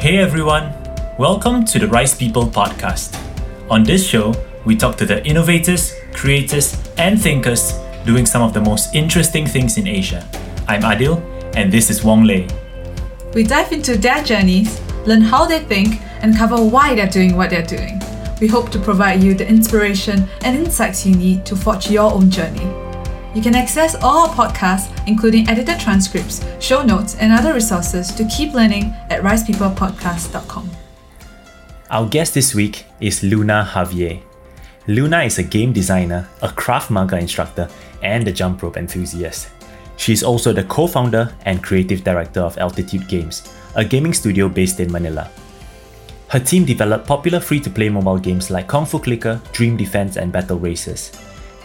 Hey everyone, welcome to the Rice People podcast. On this show, we talk to the innovators, creators, and thinkers doing some of the most interesting things in Asia. I'm Adil, and this is Wong Lei. We dive into their journeys, learn how they think, and cover why they're doing what they're doing. We hope to provide you the inspiration and insights you need to forge your own journey. You can access all our podcasts, including edited transcripts, show notes, and other resources to keep learning at risepeoplepodcast.com. Our guest this week is Luna Javier. Luna is a game designer, a Krav Maga instructor, and a jump rope enthusiast. She's also the co founder and creative director of Altitude Games, a gaming studio based in Manila. Her team developed popular free to play mobile games like Kung Fu Clicker, Dream Defense, and Battle Racers.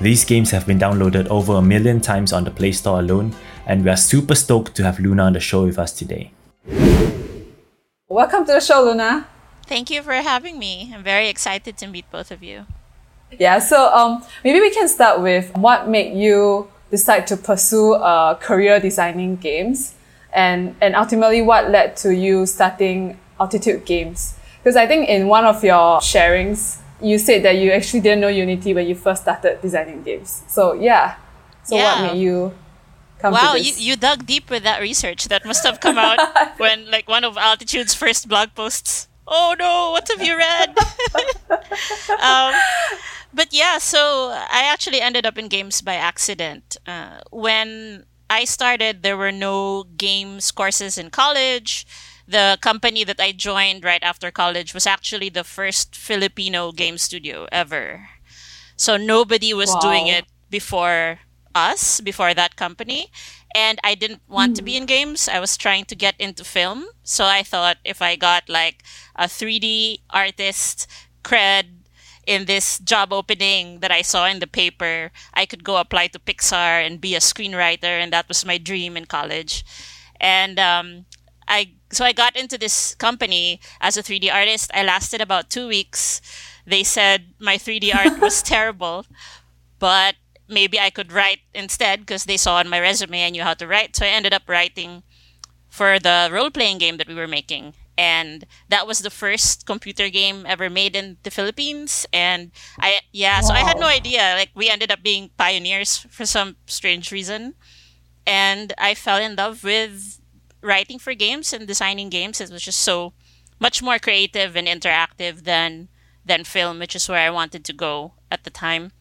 These games have been downloaded over a million times on the Play Store alone, and we are super stoked to have Luna on the show with us today. Welcome to the show, Luna. Thank you for having me. I'm very excited to meet both of you. Yeah, so um, maybe we can start with what made you decide to pursue a career designing games, and and ultimately what led to you starting Altitude Games. Because I think in one of your sharings, you said that you actually didn't know Unity when you first started designing games. So yeah. So Yeah. what made you come Wow, to you, you dug deep with that research. That must have come out when, like, one of Altitude's first blog posts. Oh no, what have you read? um, but yeah, so I actually ended up in games by accident. Uh, when I started, there were no games courses in college. The company that I joined right after college was actually the first Filipino game studio ever. So nobody was doing it before us, before that company. And I didn't want to be in games. I was trying to get into film. So I thought if I got like a 3D artist cred in this job opening that I saw in the paper, I could go apply to Pixar and be a screenwriter. And that was my dream in college. And um, I so I got into this company as a 3D artist. I lasted about two weeks. They said my 3D art was terrible, but maybe I could write instead because they saw on my resume I knew how to write. So I ended up writing for the role playing game that we were making. And that was the first computer game ever made in the Philippines. And I, yeah, so I had no idea. Like, we ended up being pioneers for some strange reason. And I fell in love with writing for games and designing games. It was just so much more creative and interactive than than film, which is where I wanted to go at the time.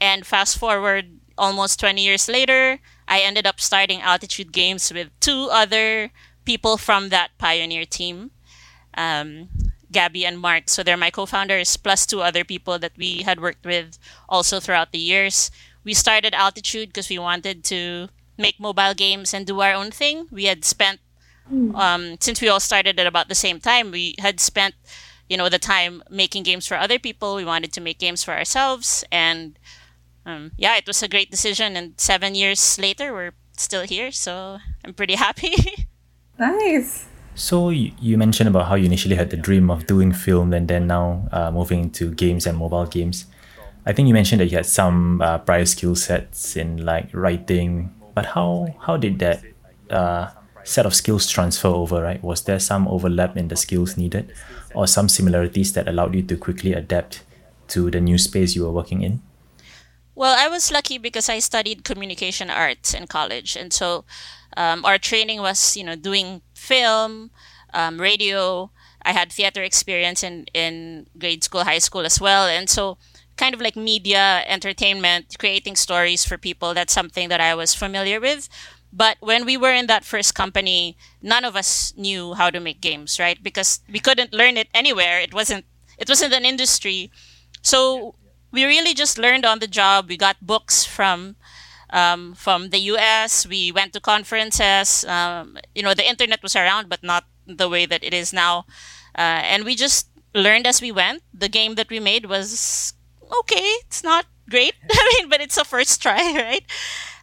And fast forward almost 20 years later, I ended up starting Altitude Games with two other people from that pioneer team, um, Gabby and Mark. So they're my co founders, plus two other people that we had worked with also throughout the years. We started Altitude because we wanted to make mobile games and do our own thing. We had spent um, since we all started at about the same time, we had spent, you know, the time making games for other people. We wanted to make games for ourselves, and um, yeah, it was a great decision. And seven years later, we're still here, so I'm pretty happy. nice. So, you, you mentioned about how you initially had the dream of doing film and then now uh, moving into games and mobile games. I think you mentioned that you had some uh, prior skill sets in like writing, but how, how did that uh, set of skills transfer over, right? Was there some overlap in the skills needed or some similarities that allowed you to quickly adapt to the new space you were working in? Well, I was lucky because I studied communication arts in college, and so um, our training was, you know, doing film, um, radio. I had theater experience in in grade school, high school as well, and so kind of like media, entertainment, creating stories for people. That's something that I was familiar with. But when we were in that first company, none of us knew how to make games, right? Because we couldn't learn it anywhere. It wasn't it wasn't an industry. So we really just learned on the job. We got books from um, from the U.S. We went to conferences. Um, you know, the internet was around, but not the way that it is now. Uh, and we just learned as we went. The game that we made was okay. It's not great, I mean, but it's a first try, right?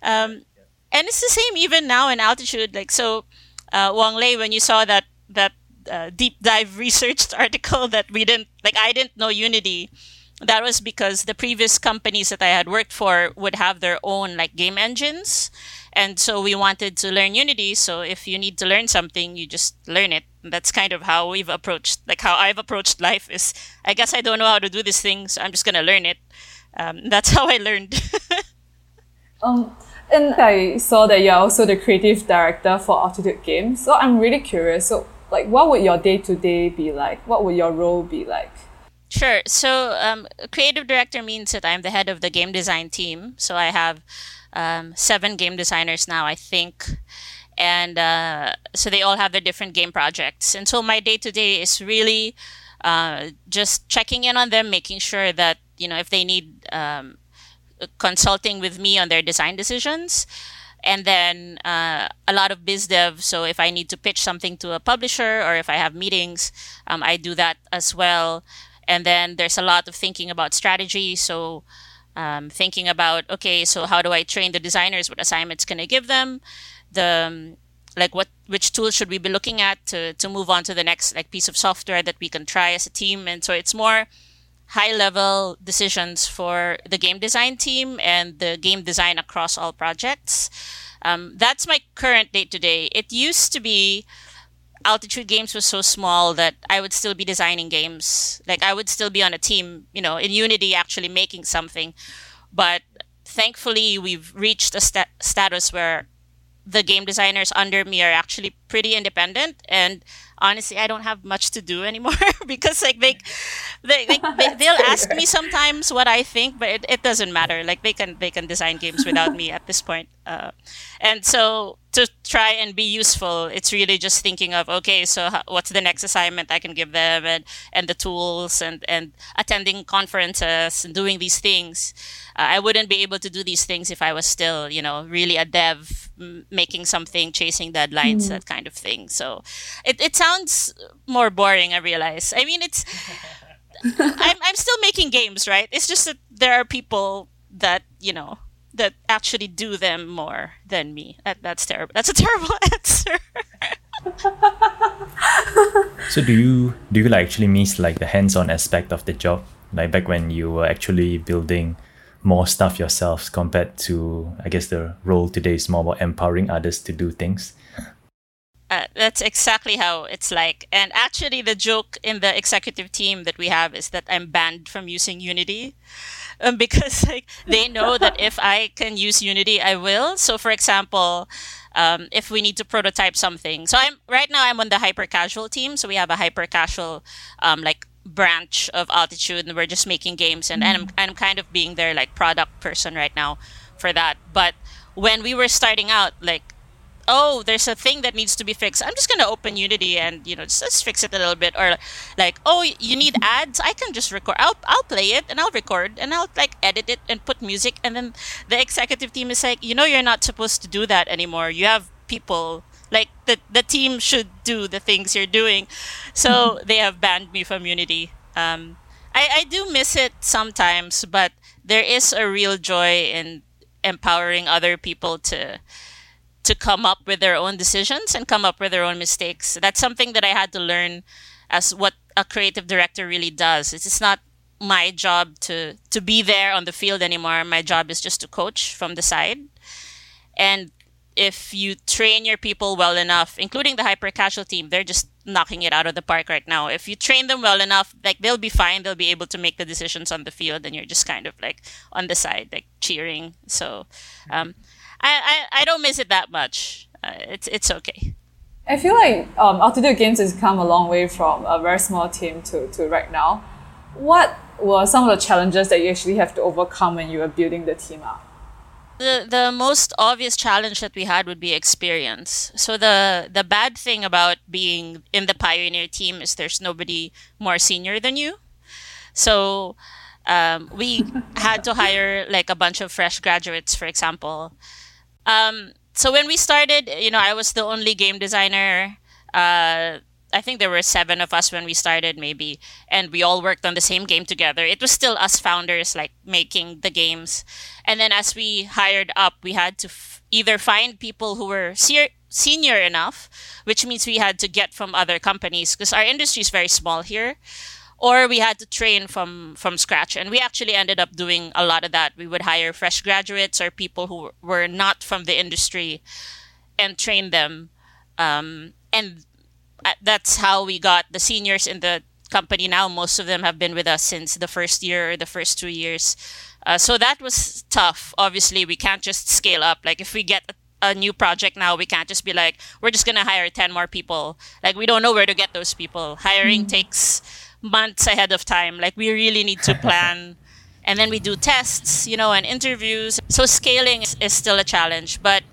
Um, and it's the same even now in altitude. Like so, uh, Wang Lei, when you saw that that uh, deep dive researched article that we didn't like, I didn't know Unity. That was because the previous companies that I had worked for would have their own like game engines, And so we wanted to learn Unity. So if you need to learn something, you just learn it. And that's kind of how we've approached, like how I've approached life is, I guess I don't know how to do this thing, so I'm just going to learn it. Um, that's how I learned. um, and I saw that you're also the creative director for Altitude Games. So I'm really curious. So, like, what would your day to day be like? What would your role be like? Sure. So, um, creative director means that I'm the head of the game design team. So I have um, seven game designers now, I think, and uh, so they all have their different game projects. And so my day to day is really uh, just checking in on them, making sure that you know if they need um, consulting with me on their design decisions and then uh, a lot of biz dev. So if I need to pitch something to a publisher or if I have meetings, um, I do that as well. And then there's a lot of thinking about strategy. So um, thinking about okay, so how do I train the designers? What assignments can I give them? The um, like what which tools should we be looking at to to move on to the next like piece of software that we can try as a team? And so it's more high level decisions for the game design team and the game design across all projects. Um, that's my current day to day. It used to be altitude games was so small that I would still be designing games. Like I would still be on a team, you know, in Unity actually making something. But thankfully, we've reached a st- status where the game designers under me are actually pretty independent and honestly i don't have much to do anymore because like they they, they, they will ask me sometimes what i think but it, it doesn't matter like they can they can design games without me at this point uh, and so to try and be useful it's really just thinking of okay so what's the next assignment i can give them and and the tools and and attending conferences and doing these things. Uh, i wouldn't be able to do these things if i was still you know really a dev m- making something chasing deadlines mm. that kind of thing. So it, it sounds more boring i realize. I mean it's I'm, I'm still making games right? It's just that there are people that you know that actually do them more than me. That, that's terrible. That's a terrible answer. so do you do you like actually miss like the hands-on aspect of the job? Like back when you were actually building more stuff yourselves compared to I guess the role today is more about empowering others to do things. Uh, that's exactly how it's like. And actually, the joke in the executive team that we have is that I'm banned from using Unity um, because like they know that if I can use Unity, I will. So, for example, um, if we need to prototype something, so I'm right now I'm on the hyper casual team. So we have a hyper casual um, like branch of Altitude, and we're just making games, and, mm-hmm. and I'm and I'm kind of being their like product person right now for that. But when we were starting out, like oh, there's a thing that needs to be fixed. I'm just gonna open Unity and you know just, just fix it a little bit. Or like, oh, you need ads. I can just record. I'll I'll play it and I'll record and I'll like edit it and put music. And then the executive team is like, you know, you're not supposed to do that anymore. You have people like the the team should do the things you're doing. So mm-hmm. they have banned me from Unity. Um, I I do miss it sometimes, but there is a real joy in empowering other people to to come up with their own decisions and come up with their own mistakes. That's something that I had to learn as what a creative director really does. It's not my job to to be there on the field anymore. My job is just to coach from the side. And if you train your people well enough, including the hyper casual team, they're just knocking it out of the park right now. If you train them well enough, like they'll be fine. They'll be able to make the decisions on the field, and you're just kind of like on the side, like cheering. So, um, I, I, I don't miss it that much. Uh, it's it's okay. I feel like um, Altitude Games has come a long way from a very small team to, to right now. What were some of the challenges that you actually have to overcome when you were building the team up? The, the most obvious challenge that we had would be experience. So the the bad thing about being in the pioneer team is there's nobody more senior than you. So um, we had to hire like a bunch of fresh graduates, for example, um, so when we started, you know, I was the only game designer. Uh, I think there were seven of us when we started, maybe, and we all worked on the same game together. It was still us founders, like making the games. And then as we hired up, we had to f- either find people who were se- senior enough, which means we had to get from other companies because our industry is very small here, or we had to train from from scratch. And we actually ended up doing a lot of that. We would hire fresh graduates or people who were not from the industry and train them. Um, and that's how we got the seniors in the company now. Most of them have been with us since the first year or the first two years. Uh, so that was tough. Obviously we can't just scale up. Like if we get a a new project now, we can't just be like, we're just gonna hire ten more people. Like we don't know where to get those people. Hiring mm. takes months ahead of time. Like we really need to plan. and then we do tests, you know, and interviews. So scaling is, is, still a challenge, but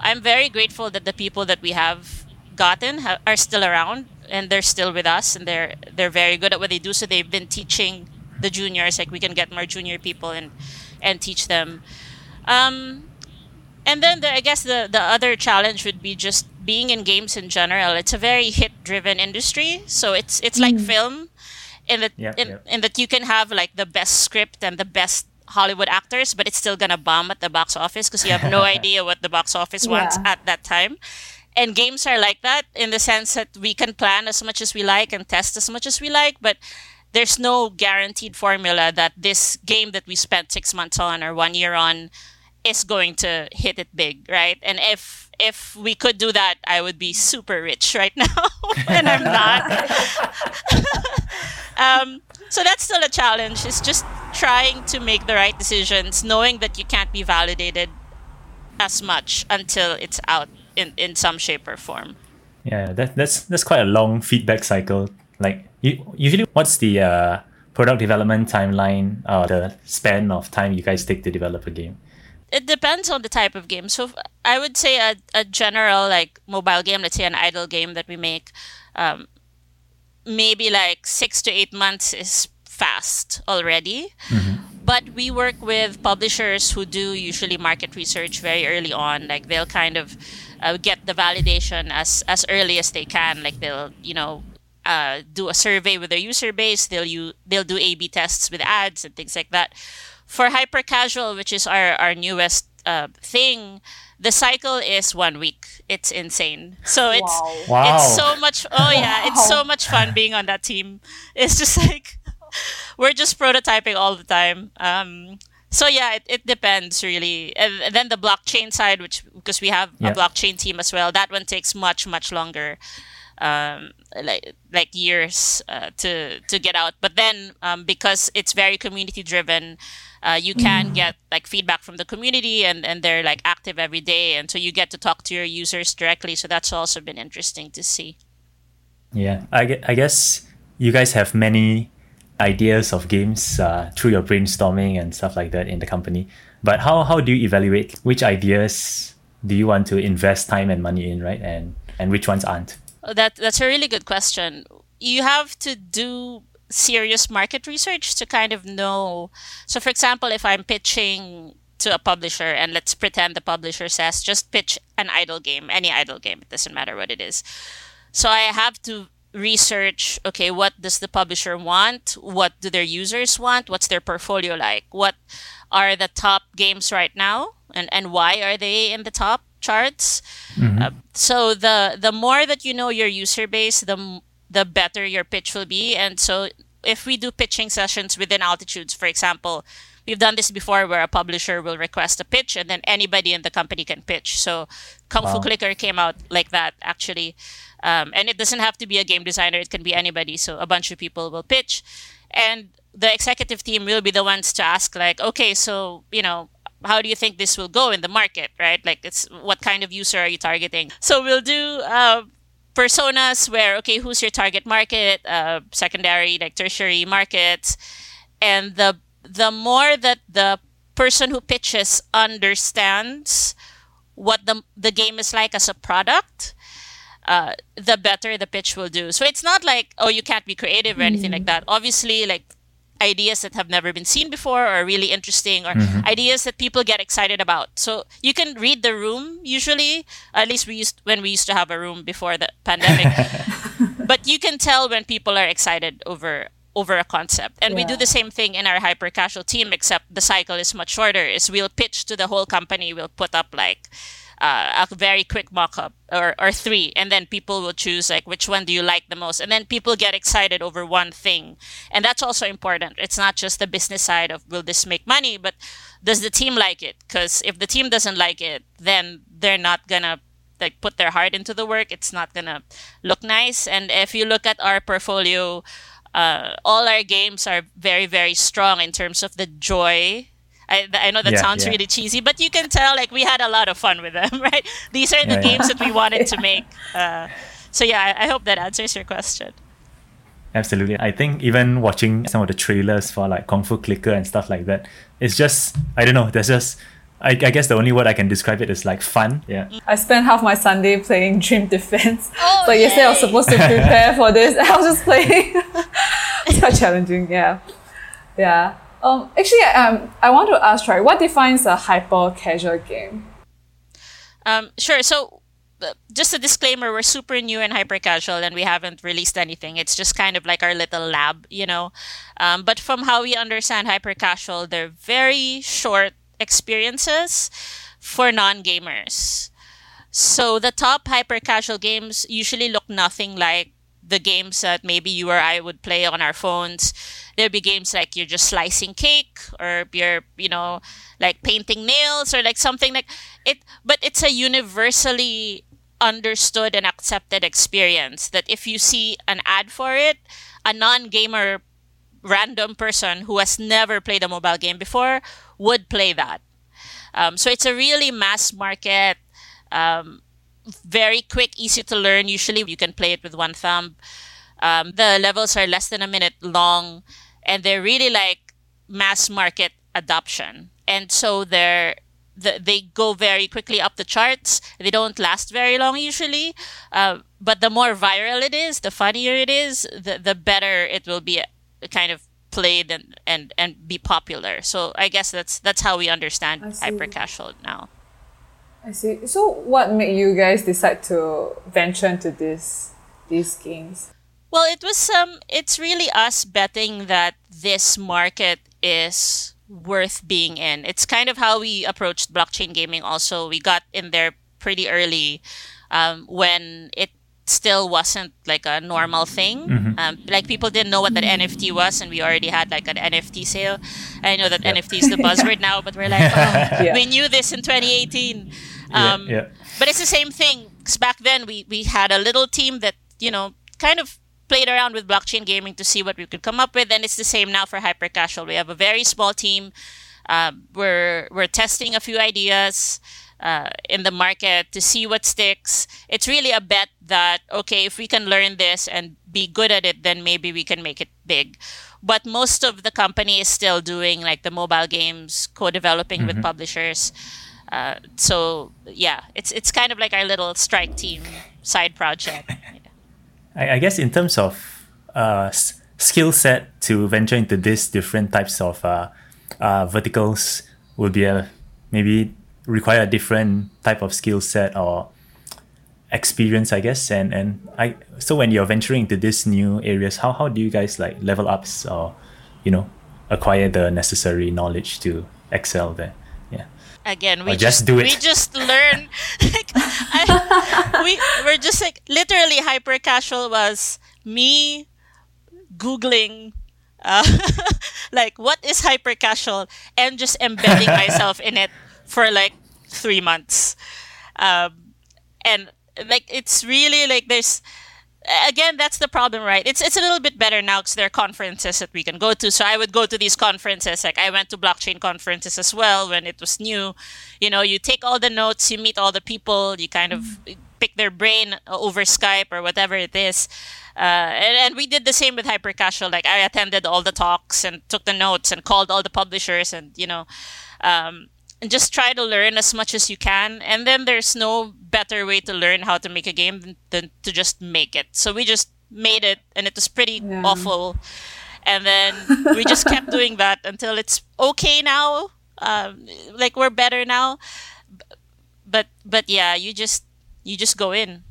I'm very grateful that the people that we have gotten ha- are still around and they're still with us and they're they're very good at what they do. So they've been teaching the juniors. Like we can get more junior people and and teach them. Um, and then the, I guess the the other challenge would be just being in games in general. It's a very hit driven industry, so it's it's like mm. film, in that yep, in, yep. in that you can have like the best script and the best Hollywood actors, but it's still gonna bomb at the box office because you have no idea what the box office wants yeah. at that time. And games are like that in the sense that we can plan as much as we like and test as much as we like, but there's no guaranteed formula that this game that we spent six months on or one year on is going to hit it big, right? And if if we could do that, I would be super rich right now, and I'm not. um, so that's still a challenge. It's just trying to make the right decisions, knowing that you can't be validated as much until it's out in, in some shape or form. Yeah, that, that's that's quite a long feedback cycle. Like usually, what's the uh, product development timeline or the span of time you guys take to develop a game? It depends on the type of game. So I would say a, a general like mobile game, let's say an idle game that we make, um, maybe like six to eight months is fast already. Mm-hmm. But we work with publishers who do usually market research very early on. Like they'll kind of uh, get the validation as as early as they can. Like they'll you know uh, do a survey with their user base. They'll you they'll do A/B tests with ads and things like that for hyper casual, which is our our newest uh, thing, the cycle is one week. It's insane. So it's wow. Wow. it's so much. Oh yeah, wow. it's so much fun being on that team. It's just like we're just prototyping all the time. Um, so yeah, it, it depends really. And, and then the blockchain side, which because we have a blockchain team as well, that one takes much much longer um, like like years uh, to to get out. But then um, because it's very community driven, uh, you can mm. get like feedback from the community, and and they're like active every day, and so you get to talk to your users directly. So that's also been interesting to see. Yeah, I, I guess you guys have many ideas of games uh, through your brainstorming and stuff like that in the company. But how how do you evaluate which ideas do you want to invest time and money in, right? And and which ones aren't? That that's a really good question. You have to do serious market research to kind of know. So, for example, if I'm pitching to a publisher, and let's pretend the publisher says just pitch an idle game, any idle game, it doesn't matter what it is. So I have to research okay what does the publisher want what do their users want what's their portfolio like what are the top games right now and and why are they in the top charts. Mm-hmm. Uh, so the the more that you know your user base, the the better your pitch will be. And so if we do pitching sessions within altitudes, for example, we've done this before where a publisher will request a pitch and then anybody in the company can pitch. So Kung wow. Fu Clicker came out like that actually. Um, and it doesn't have to be a game designer, it can be anybody. So a bunch of people will pitch. And the executive team will be the ones to ask, like, okay, so, you know, how do you think this will go in the market, right? Like, it's what kind of user are you targeting? So we'll do uh, personas where okay, who's your target market? Uh, secondary, like tertiary markets, and the the more that the person who pitches understands what the the game is like as a product, uh, the better the pitch will do. So it's not like oh you can't be creative or anything mm. like that. Obviously, like ideas that have never been seen before or really interesting or mm-hmm. ideas that people get excited about. So you can read the room usually, at least we used when we used to have a room before the pandemic. but you can tell when people are excited over over a concept. And yeah. we do the same thing in our hyper casual team except the cycle is much shorter. Is we'll pitch to the whole company, we'll put up like uh, a very quick mock-up or, or three and then people will choose like which one do you like the most and then people get excited over one thing. And that's also important. It's not just the business side of will this make money but does the team like it? Because if the team doesn't like it then they're not gonna like put their heart into the work. It's not gonna look nice. And if you look at our portfolio uh, all our games are very very strong in terms of the joy I, I know that yeah, sounds yeah. really cheesy, but you can tell like we had a lot of fun with them, right? These are the yeah, games that we wanted to make. Uh, so yeah, I, I hope that answers your question. Absolutely. I think even watching some of the trailers for like Kung Fu Clicker and stuff like that, it's just I don't know. There's just I, I guess the only word I can describe it is like fun. Yeah. I spent half my Sunday playing Dream Defense. Oh, but yesterday I was supposed to prepare for this. I was just playing. it's quite challenging. Yeah. Yeah. Um, actually, um, I want to ask, right, what defines a hyper casual game? Um, sure. So, uh, just a disclaimer: we're super new and hyper casual, and we haven't released anything. It's just kind of like our little lab, you know. Um, but from how we understand hyper casual, they're very short experiences for non gamers. So the top hyper casual games usually look nothing like the games that maybe you or I would play on our phones. There'd be games like you're just slicing cake or you're, you know, like painting nails or like something like it but it's a universally understood and accepted experience that if you see an ad for it, a non-gamer random person who has never played a mobile game before would play that. Um, so it's a really mass market um, very quick, easy to learn. Usually you can play it with one thumb. Um, the levels are less than a minute long and they're really like mass market adoption. And so they're the, they go very quickly up the charts. They don't last very long usually, uh, but the more viral it is, the funnier it is, the the better it will be uh, kind of played and and and be popular. So I guess that's that's how we understand hyper casual now. I see. So, what made you guys decide to venture into this these games? Well, it was um, it's really us betting that this market is worth being in. It's kind of how we approached blockchain gaming. Also, we got in there pretty early um, when it still wasn't like a normal thing. Mm-hmm. Um, like people didn't know what that NFT was, and we already had like an NFT sale. I know that yep. NFT is the buzzword now, but we're like, oh, yeah. we knew this in 2018. Um, yeah, yeah. But it's the same thing. Cause back then we we had a little team that you know kind of played around with blockchain gaming to see what we could come up with, and it's the same now for hyper casual. We have a very small team. Um, we're we're testing a few ideas uh, in the market to see what sticks. It's really a bet that okay, if we can learn this and be good at it, then maybe we can make it big. But most of the company is still doing like the mobile games, co-developing mm-hmm. with publishers. Uh, so yeah, it's it's kind of like our little strike team side project. I, I, guess in terms of uh, s- skill set to venture into these different types of uh, uh, verticals would be a maybe require a different type of skill set or experience, I guess. And and I so when you're venturing into these new areas, how how do you guys like level ups or you know acquire the necessary knowledge to excel there? Again we just, just, do it. we just learn. Like I, we we're just like literally hyper casual was me googling uh, like what is hyper casual? And just embedding myself in it for like three months. Um, and like it's really like there's again, that's the problem, right? It's it's a little bit better now because there are conferences that we can go to. So I would go to these conferences. Like I went to blockchain conferences as well when it was new. You know, you take all the notes, you meet all the people, you kind of mm-hmm. pick their brain over Skype or whatever it is. Uh, and, and we did the same with hyper casual. Like I attended all the talks and took the notes and called all the publishers and you know. Um, and just try to learn as much as you can. And then there's no better way to learn how to make a game than, than to just make it. So we just made it, and it was pretty yeah. awful. And then we just kept doing that until it's okay now. Um, like we're better now. But but yeah, you just you just go in.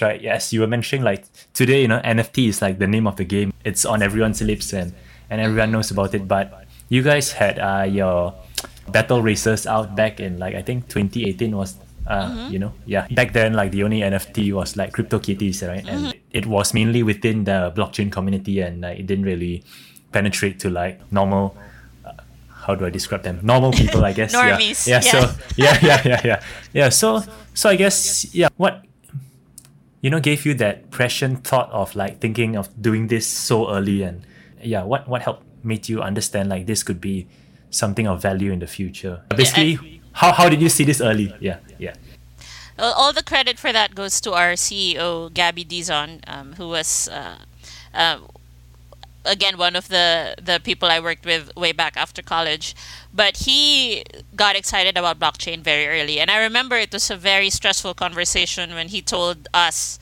Right. Yes, you were mentioning like today, you know, NFT is like the name of the game. It's on everyone's lips and and everyone knows about it. But you guys had uh, your battle racers out back in like I think 2018 was uh, Mm-hmm. you know yeah. Back then like the only nft was like cryptokitties right? And Mm-hmm. it was mainly within the blockchain community and uh, it didn't really penetrate to like normal uh, how do i describe them? Normal people i guess. Normies, yeah, yeah, yeah. so yeah. yeah yeah yeah yeah. So so i guess yeah what you know gave you that prescient thought of like thinking of doing this so early and yeah what what helped made you understand like this could be something of value in the future? Basically how, how did you see this early yeah yeah Well, all the credit for that goes to our CEO Gabby Dizon, um, who was uh, uh, again one of the the people I worked with way back after college. But he got excited about blockchain very early, and I remember it was a very stressful conversation when he told us.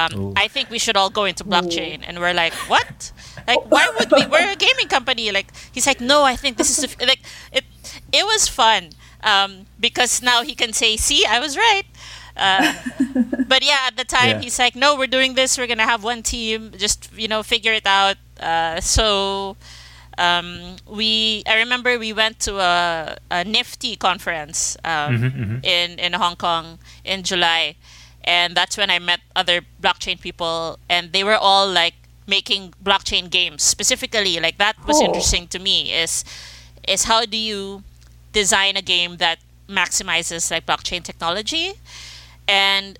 Um, I think we should all go into blockchain, and we're like, "What? Like, why would we? We're a gaming company." Like, he's like, "No, I think this is like it. It was fun um, because now he can say, "See, I was right." Uh, but yeah, at the time Yeah. he's like, "No, we're doing this. We're gonna have one team. Just you know, figure it out." Uh, so um, we, I remember we went to a, a Nifty conference um, Mhm, mhm. in in Hong Kong in July, and that's when I met other blockchain people, and they were all like making blockchain games specifically. Like that was Oh. interesting to me. Is is how do you design a game that maximizes like blockchain technology. And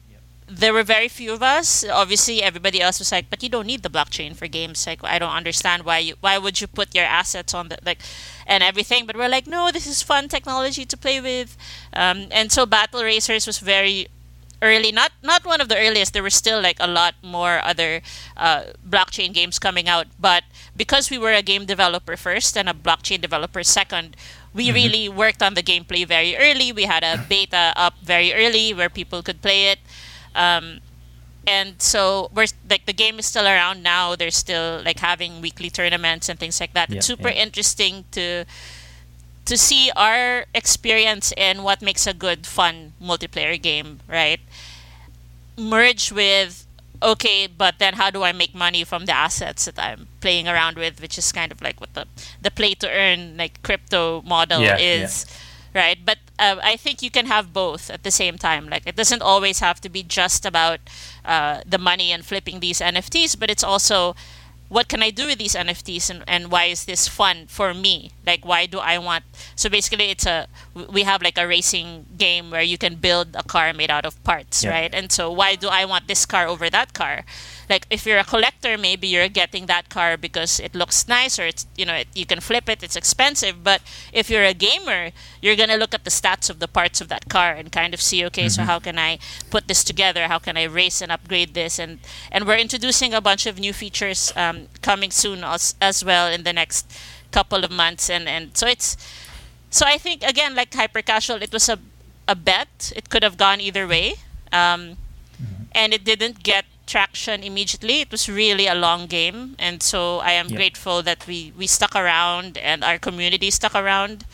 there were very few of us. Obviously everybody else was like but you don't need the blockchain for games. Like i don't understand why you why would you put your assets on the like and everything. But we're like no this is fun technology to play with. Um, and so battle racers was very early not not one of the earliest. There were still like a lot more other uh, blockchain games coming out. But because we were a game developer first and a blockchain developer second we really worked on the gameplay very early. We had a beta up very early where people could play it. Um, and so we're like the game is still around now. They're still like having weekly tournaments and things like that. Yeah, it's super yeah. interesting to to see our experience in what makes a good fun multiplayer game right? Merge with okay but then how do i make money from the assets that i'm playing around with which is kind of like what the the play to earn like crypto model Yeah, yeah. is right but uh, i think you can have both at the same time like it doesn't always have to be just about uh, the money and flipping these nfts but it's also what can I do with these NFTs and, and why is this fun for me? Like, why do I want? So basically, it's a we have like a racing game where you can build a car made out of parts, Yeah. right? And so, why do I want this car over that car? Like, if you're a collector, maybe you're getting that car because it looks nice or it's you know it, you can flip it, it's expensive. But if you're a gamer, you're gonna look at the stats of the parts of that car and kind of see, okay, so how can I put this together? How can I race and upgrade this? And and we're introducing a bunch of new features um, coming soon as, as well in the next couple of months. And and so it's so I think again like hyper casual, it was a a bet. It could have gone either way, um, and it didn't get traction immediately. It was really a long game, and so I am Yeah. grateful that we we stuck around and our community stuck around.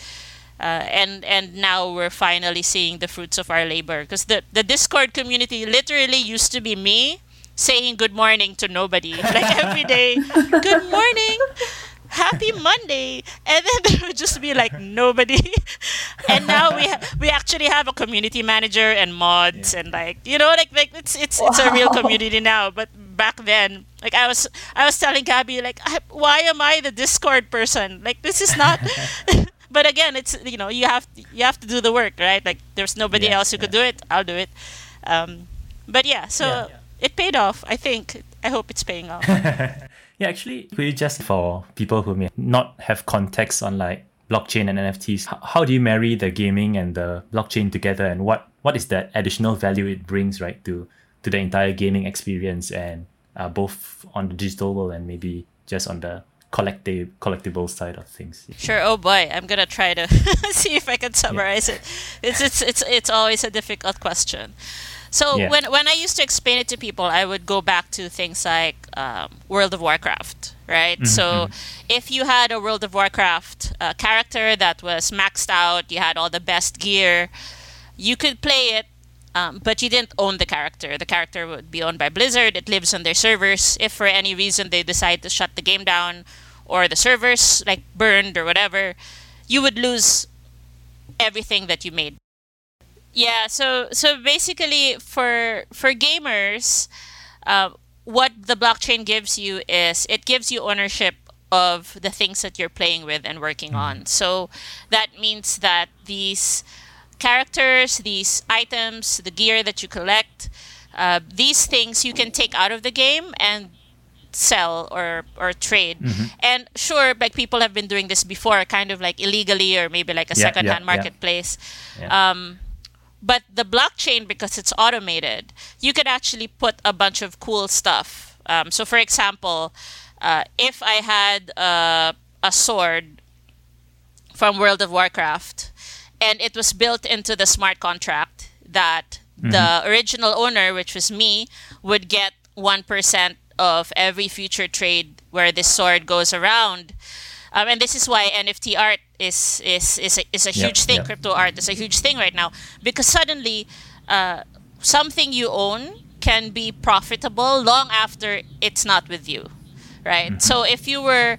Uh, and and now we're finally seeing the fruits of our labor because the the Discord community literally used to be me saying good morning to nobody like every day good morning happy monday. And then there would just be like nobody. And now we ha- we actually have a community manager and mods and like you know like like it's it's it's a real community now. But back then like i was i was telling gabby like I, why am i the discord person? Like this is not but again it's you know you have you have to do the work right? Like there's nobody Yeah, else who could do it. I'll do it. Um but yeah so Yeah. it paid off i think. I hope it's paying off Yeah, actually, could you just for people who may not have context on like blockchain and NFTs, h- how do you marry the gaming and the blockchain together, and what what is that additional value it brings right to to the entire gaming experience and uh, both on the digital world and maybe just on the collective collectible side of things. Sure. Oh boy, I'm gonna try to see if I can summarize it. It's it's it's it's always a difficult question. So Yeah. when when I used to explain it to people, I would go back to things like um, World of Warcraft, right? So if you had a World of Warcraft uh, character that was maxed out, you had all the best gear, you could play it. Um, but you didn't own the character. The character would be owned by Blizzard. It lives on their servers. If for any reason they decide to shut the game down, or the servers like burned or whatever, you would lose everything that you made. Yeah, so so basically for for gamers, uh, what the blockchain gives you is it gives you ownership of the things that you're playing with and working mm-hmm. on. So that means that these characters, these items, the gear that you collect, uh, these things you can take out of the game and sell or or trade. Mm-hmm. And sure, like people have been doing this before, kind of like illegally or maybe like a yeah, secondhand yeah, marketplace. Yeah. Um, but the blockchain, because it's automated, you could actually put a bunch of cool stuff. Um, so, for example, uh, if I had uh, a sword from World of Warcraft and it was built into the smart contract that mm-hmm. the original owner, which was me, would get 1% of every future trade where this sword goes around. Um, and this is why NFT art is is is a, is a huge thing. Crypto art is a huge thing right now because suddenly uh, something you own can be profitable long after it's not with you, right? Mm-hmm. So if you were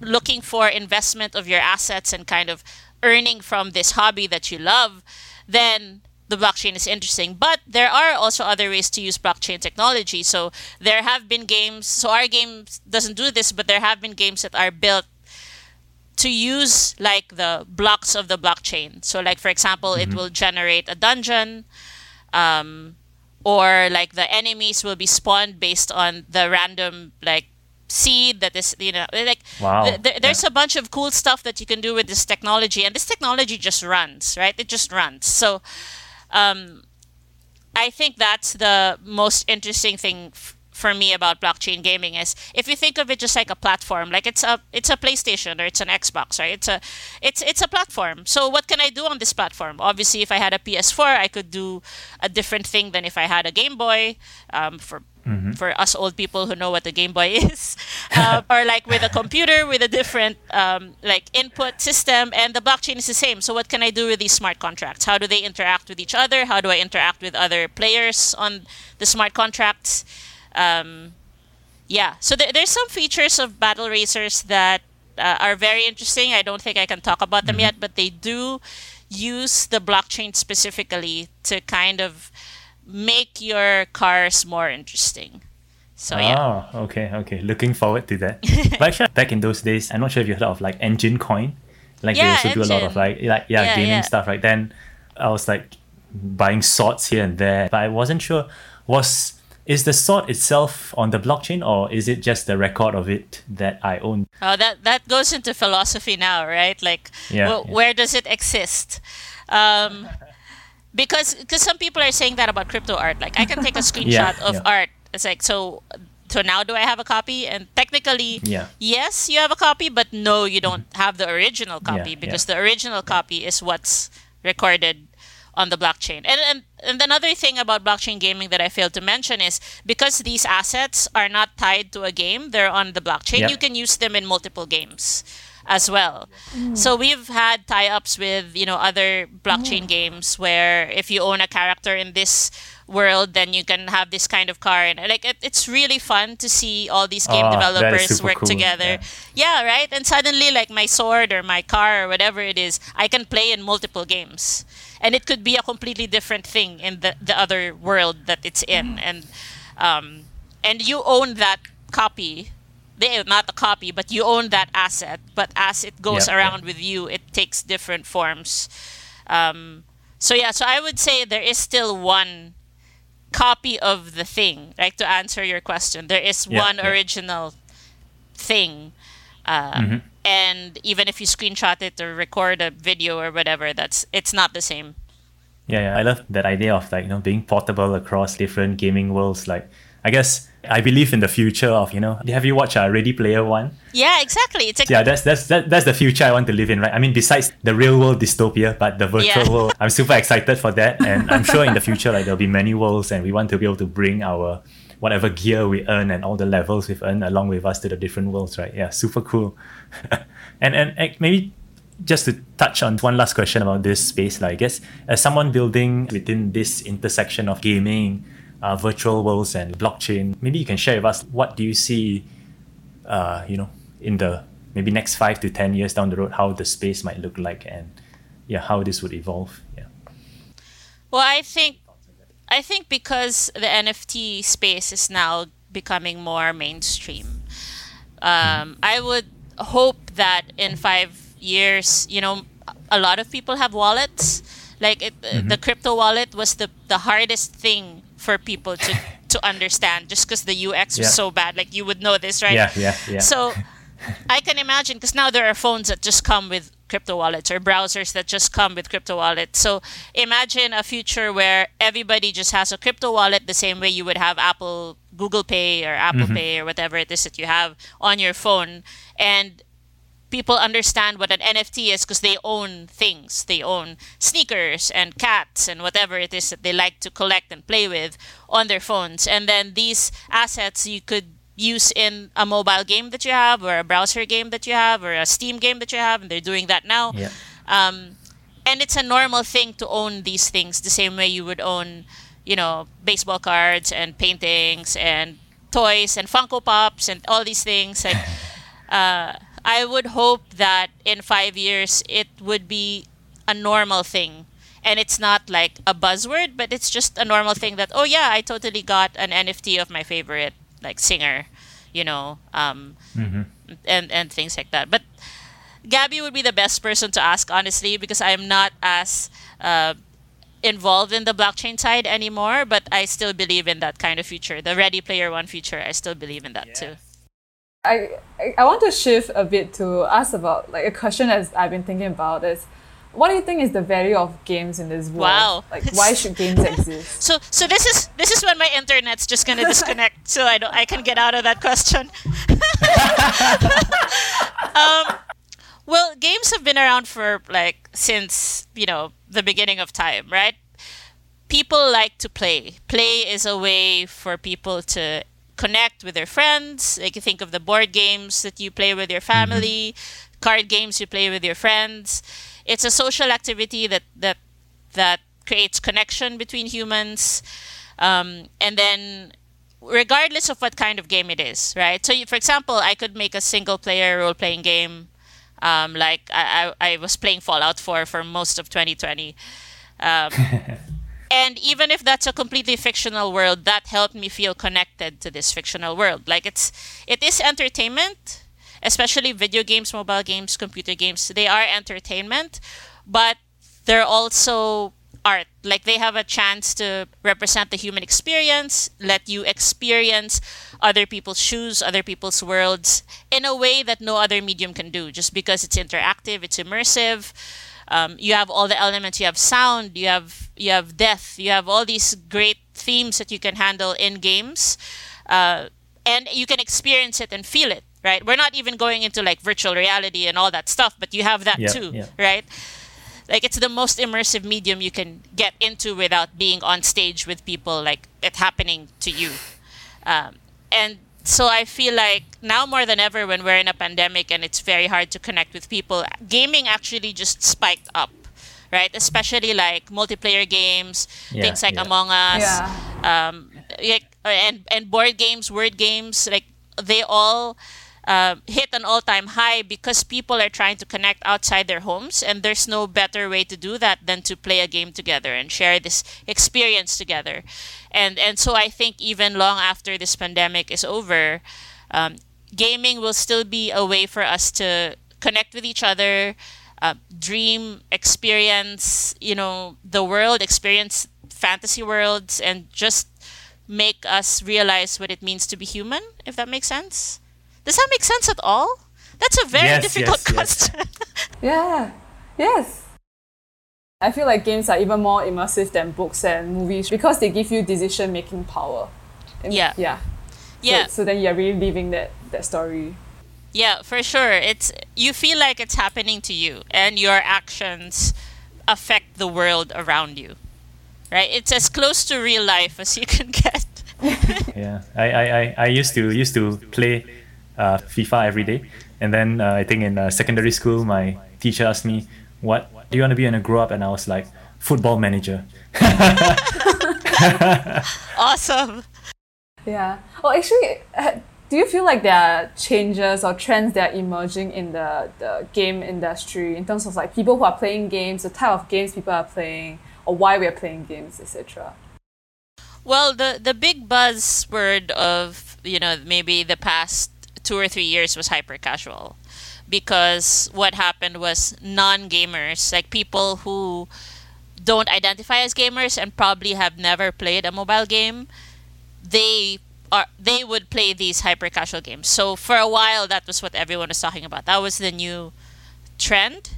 looking for investment of your assets and kind of earning from this hobby that you love, then the blockchain is interesting. But there are also other ways to use blockchain technology. So there have been games. So our game doesn't do this, but there have been games that are built to use like the blocks of the blockchain. So like for example, mm-hmm. it will generate a dungeon. Um, or like the enemies will be spawned based on the random like seed that is you know like wow. th- th- there's yeah. a bunch of cool stuff that you can do with this technology and this technology just runs right it just runs so um, I think that's the most interesting thing f- for me about blockchain gaming is if you think of it just like a platform like it's a it's a PlayStation or it's an Xbox right it's a it's it's a platform so what can I do on this platform obviously if I had a PS4 I could do a different thing than if I had a Game Boy um, for mm-hmm. for us old people who know what the Game Boy is, uh, or like with a computer with a different um, like input system, and the blockchain is the same. So what can I do with these smart contracts? How do they interact with each other? How do I interact with other players on the smart contracts? Um, yeah, so th- there's some features of battle racers that uh, are very interesting. I don't think I can talk about them mm-hmm. yet, but they do use the blockchain specifically to kind of make your cars more interesting. So yeah. Oh, okay, okay. Looking forward to that. but actually, back in those days, I'm not sure if you heard of like Enjin Coin. Like yeah, they also Engine. do a lot of like like yeah, yeah gaming yeah. stuff. Right then, I was like buying swords here and there, but I wasn't sure was is the sword itself on the blockchain or is it just the record of it that I own? Oh, that that goes into philosophy now, right? Like, yeah, well, yeah. where does it exist? Um, because because some people are saying that about crypto art. Like I can take a screenshot yeah, of art. It's like so. So now do I have a copy? And technically, yeah. yes, you have a copy, but no, you don't mm-hmm. have the original copy because the original copy is what's recorded on the blockchain. And, and and another thing about blockchain gaming that I failed to mention is because these assets are not tied to a game, they're on the blockchain. Yep. You can use them in multiple games as well. Mm. So we've had tie-ups with you know other blockchain mm. games where if you own a character in this world, then you can have this kind of car, and like it, it's really fun to see all these game oh, developers work cool. together. Yeah. yeah, right. And suddenly, like my sword or my car or whatever it is, I can play in multiple games, and it could be a completely different thing in the the other world that it's in, mm. and um, and you own that copy they not a copy, but you own that asset. But as it goes yep, around yep. with you, it takes different forms. Um, so yeah, so I would say there is still one copy of the thing. Like to answer your question, there is yep, one original thing. Uh, mm-hmm. And even if you screenshot it or record a video or whatever, that's it's not the same. Yeah, yeah, I love that idea of like you know being portable across different gaming worlds. Like I guess I believe in the future of you know. Have you watched uh, Ready Player One? Yeah, exactly. It's a- yeah, that's that's that, that's the future I want to live in, right? I mean, besides the real world dystopia, but the virtual yeah. world, I'm super excited for that, and I'm sure in the future, like there'll be many worlds, and we want to be able to bring our whatever gear we earn and all the levels we've earned along with us to the different worlds, right? Yeah, super cool. and and maybe just to touch on one last question about this space, like, I guess as someone building within this intersection of gaming uh, virtual worlds and blockchain. Maybe you can share with us what do you see, uh, you know, in the maybe next five to ten years down the road, how the space might look like, and yeah how this would evolve. Yeah. Well, I think I think because the NFT space is now becoming more mainstream, um, I would hope that in five years, you know, a lot of people have wallets. Like it, Mm-hmm. the crypto wallet was the the hardest thing for people to to understand, just because the UX was so bad. Like you would know this, right? Yeah, yeah, yeah. So I can imagine because now there are phones that just come with crypto wallets or browsers that just come with crypto wallets. So imagine a future where everybody just has a crypto wallet the same way you would have Apple Google Pay or Apple mm-hmm. Pay or whatever it is that you have on your phone and people understand what an NFT is because they own things. They own sneakers and cats and whatever it is that they like to collect and play with on their phones. And then these assets you could use in a mobile game that you have or a browser game that you have or a Steam game that you have and they're doing that now. Yeah. Um, and it's a normal thing to own these things the same way you would own, you know, baseball cards and paintings and toys and Funko Pops and all these things. Like, uh, I would hope that in five years it would be a normal thing. And it's not like a buzzword, but it's just a normal thing that, oh yeah, I totally got an NFT of my favorite like singer, you know, um, and, and things like that. But Gabby would be the best person to ask, honestly, because I'm not as uh, involved in the blockchain side anymore, but I still believe in that kind of future. The Ready Player One future, I still believe in that too. I, I I want to shift a bit to ask about like a question that I've been thinking about is what do you think is the value of games in this world? Wow. Like why should games exist? So, so this is this is when my internet's just gonna disconnect, so I don't I can get out of that question. um, well, games have been around for like since you know the beginning of time, right? People like to play. Play is a way for people to connect with their friends. Like you think of the board games that you play with your family, card games you play with your friends. It's a social activity that that that creates connection between humans. Um, and then regardless of what kind of game it is, right? So, you, for example, I could make a single player role playing game. Um, like I, I, I was playing Fallout 4 for most of 2020. Um, and even if that's a completely fictional world, that helped me feel connected to this fictional world. Like it's it is entertainment, especially video games, mobile games, computer games. They are entertainment, but they're also art. Like they have a chance to represent the human experience, let you experience other people's shoes, other people's worlds in a way that no other medium can do, just because it's interactive, it's immersive. Um, you have all the elements. You have sound. You have you have death. You have all these great themes that you can handle in games, uh, and you can experience it and feel it. Right? We're not even going into like virtual reality and all that stuff, but you have that Yeah, too. yeah. Right? Like it's the most immersive medium you can get into without being on stage with people, like it happening to you. Um, and so I feel like now more than ever, when we're in a pandemic and it's very hard to connect with people, gaming actually just spiked up, right? Especially like multiplayer games, Yeah, things like yeah. Among Us, Yeah. um, like, and and board games, word games, like they all uh, hit an all-time high because people are trying to connect outside their homes, and there's no better way to do that than to play a game together and share this experience together. And and so I think even long after this pandemic is over, um, gaming will still be a way for us to connect with each other, uh, dream, experience, you know, the world, experience fantasy worlds, and just make us realize what it means to be human. If that makes sense. Does that make sense at all? That's a very Yes, difficult yes, yes. question. Yeah. Yes. I feel like games are even more immersive than books and movies because they give you decision making power. And- Yeah. Yeah. yeah. So, so then you're really living that, that story. Yeah, for sure. It's you feel like it's happening to you and your actions affect the world around you. Right? It's as close to real life as you can get. Yeah, I, I, I, I used to used to play uh, FIFA every day, and then uh, I think in uh, secondary school, my teacher asked me, "What do you want to be when you grow up?" And I was like, "Football manager." awesome. Yeah. Well, actually, uh, do you feel like there are changes or trends that are emerging in the, the game industry in terms of like people who are playing games, the type of games people are playing, or why we are playing games, etc.? Well, the the big buzzword of you know maybe the past two or three years was hyper casual, because what happened was non gamers, like people who don't identify as gamers and probably have never played a mobile game, they are they would play these hyper casual games. So for a while, that was what everyone was talking about. That was the new trend,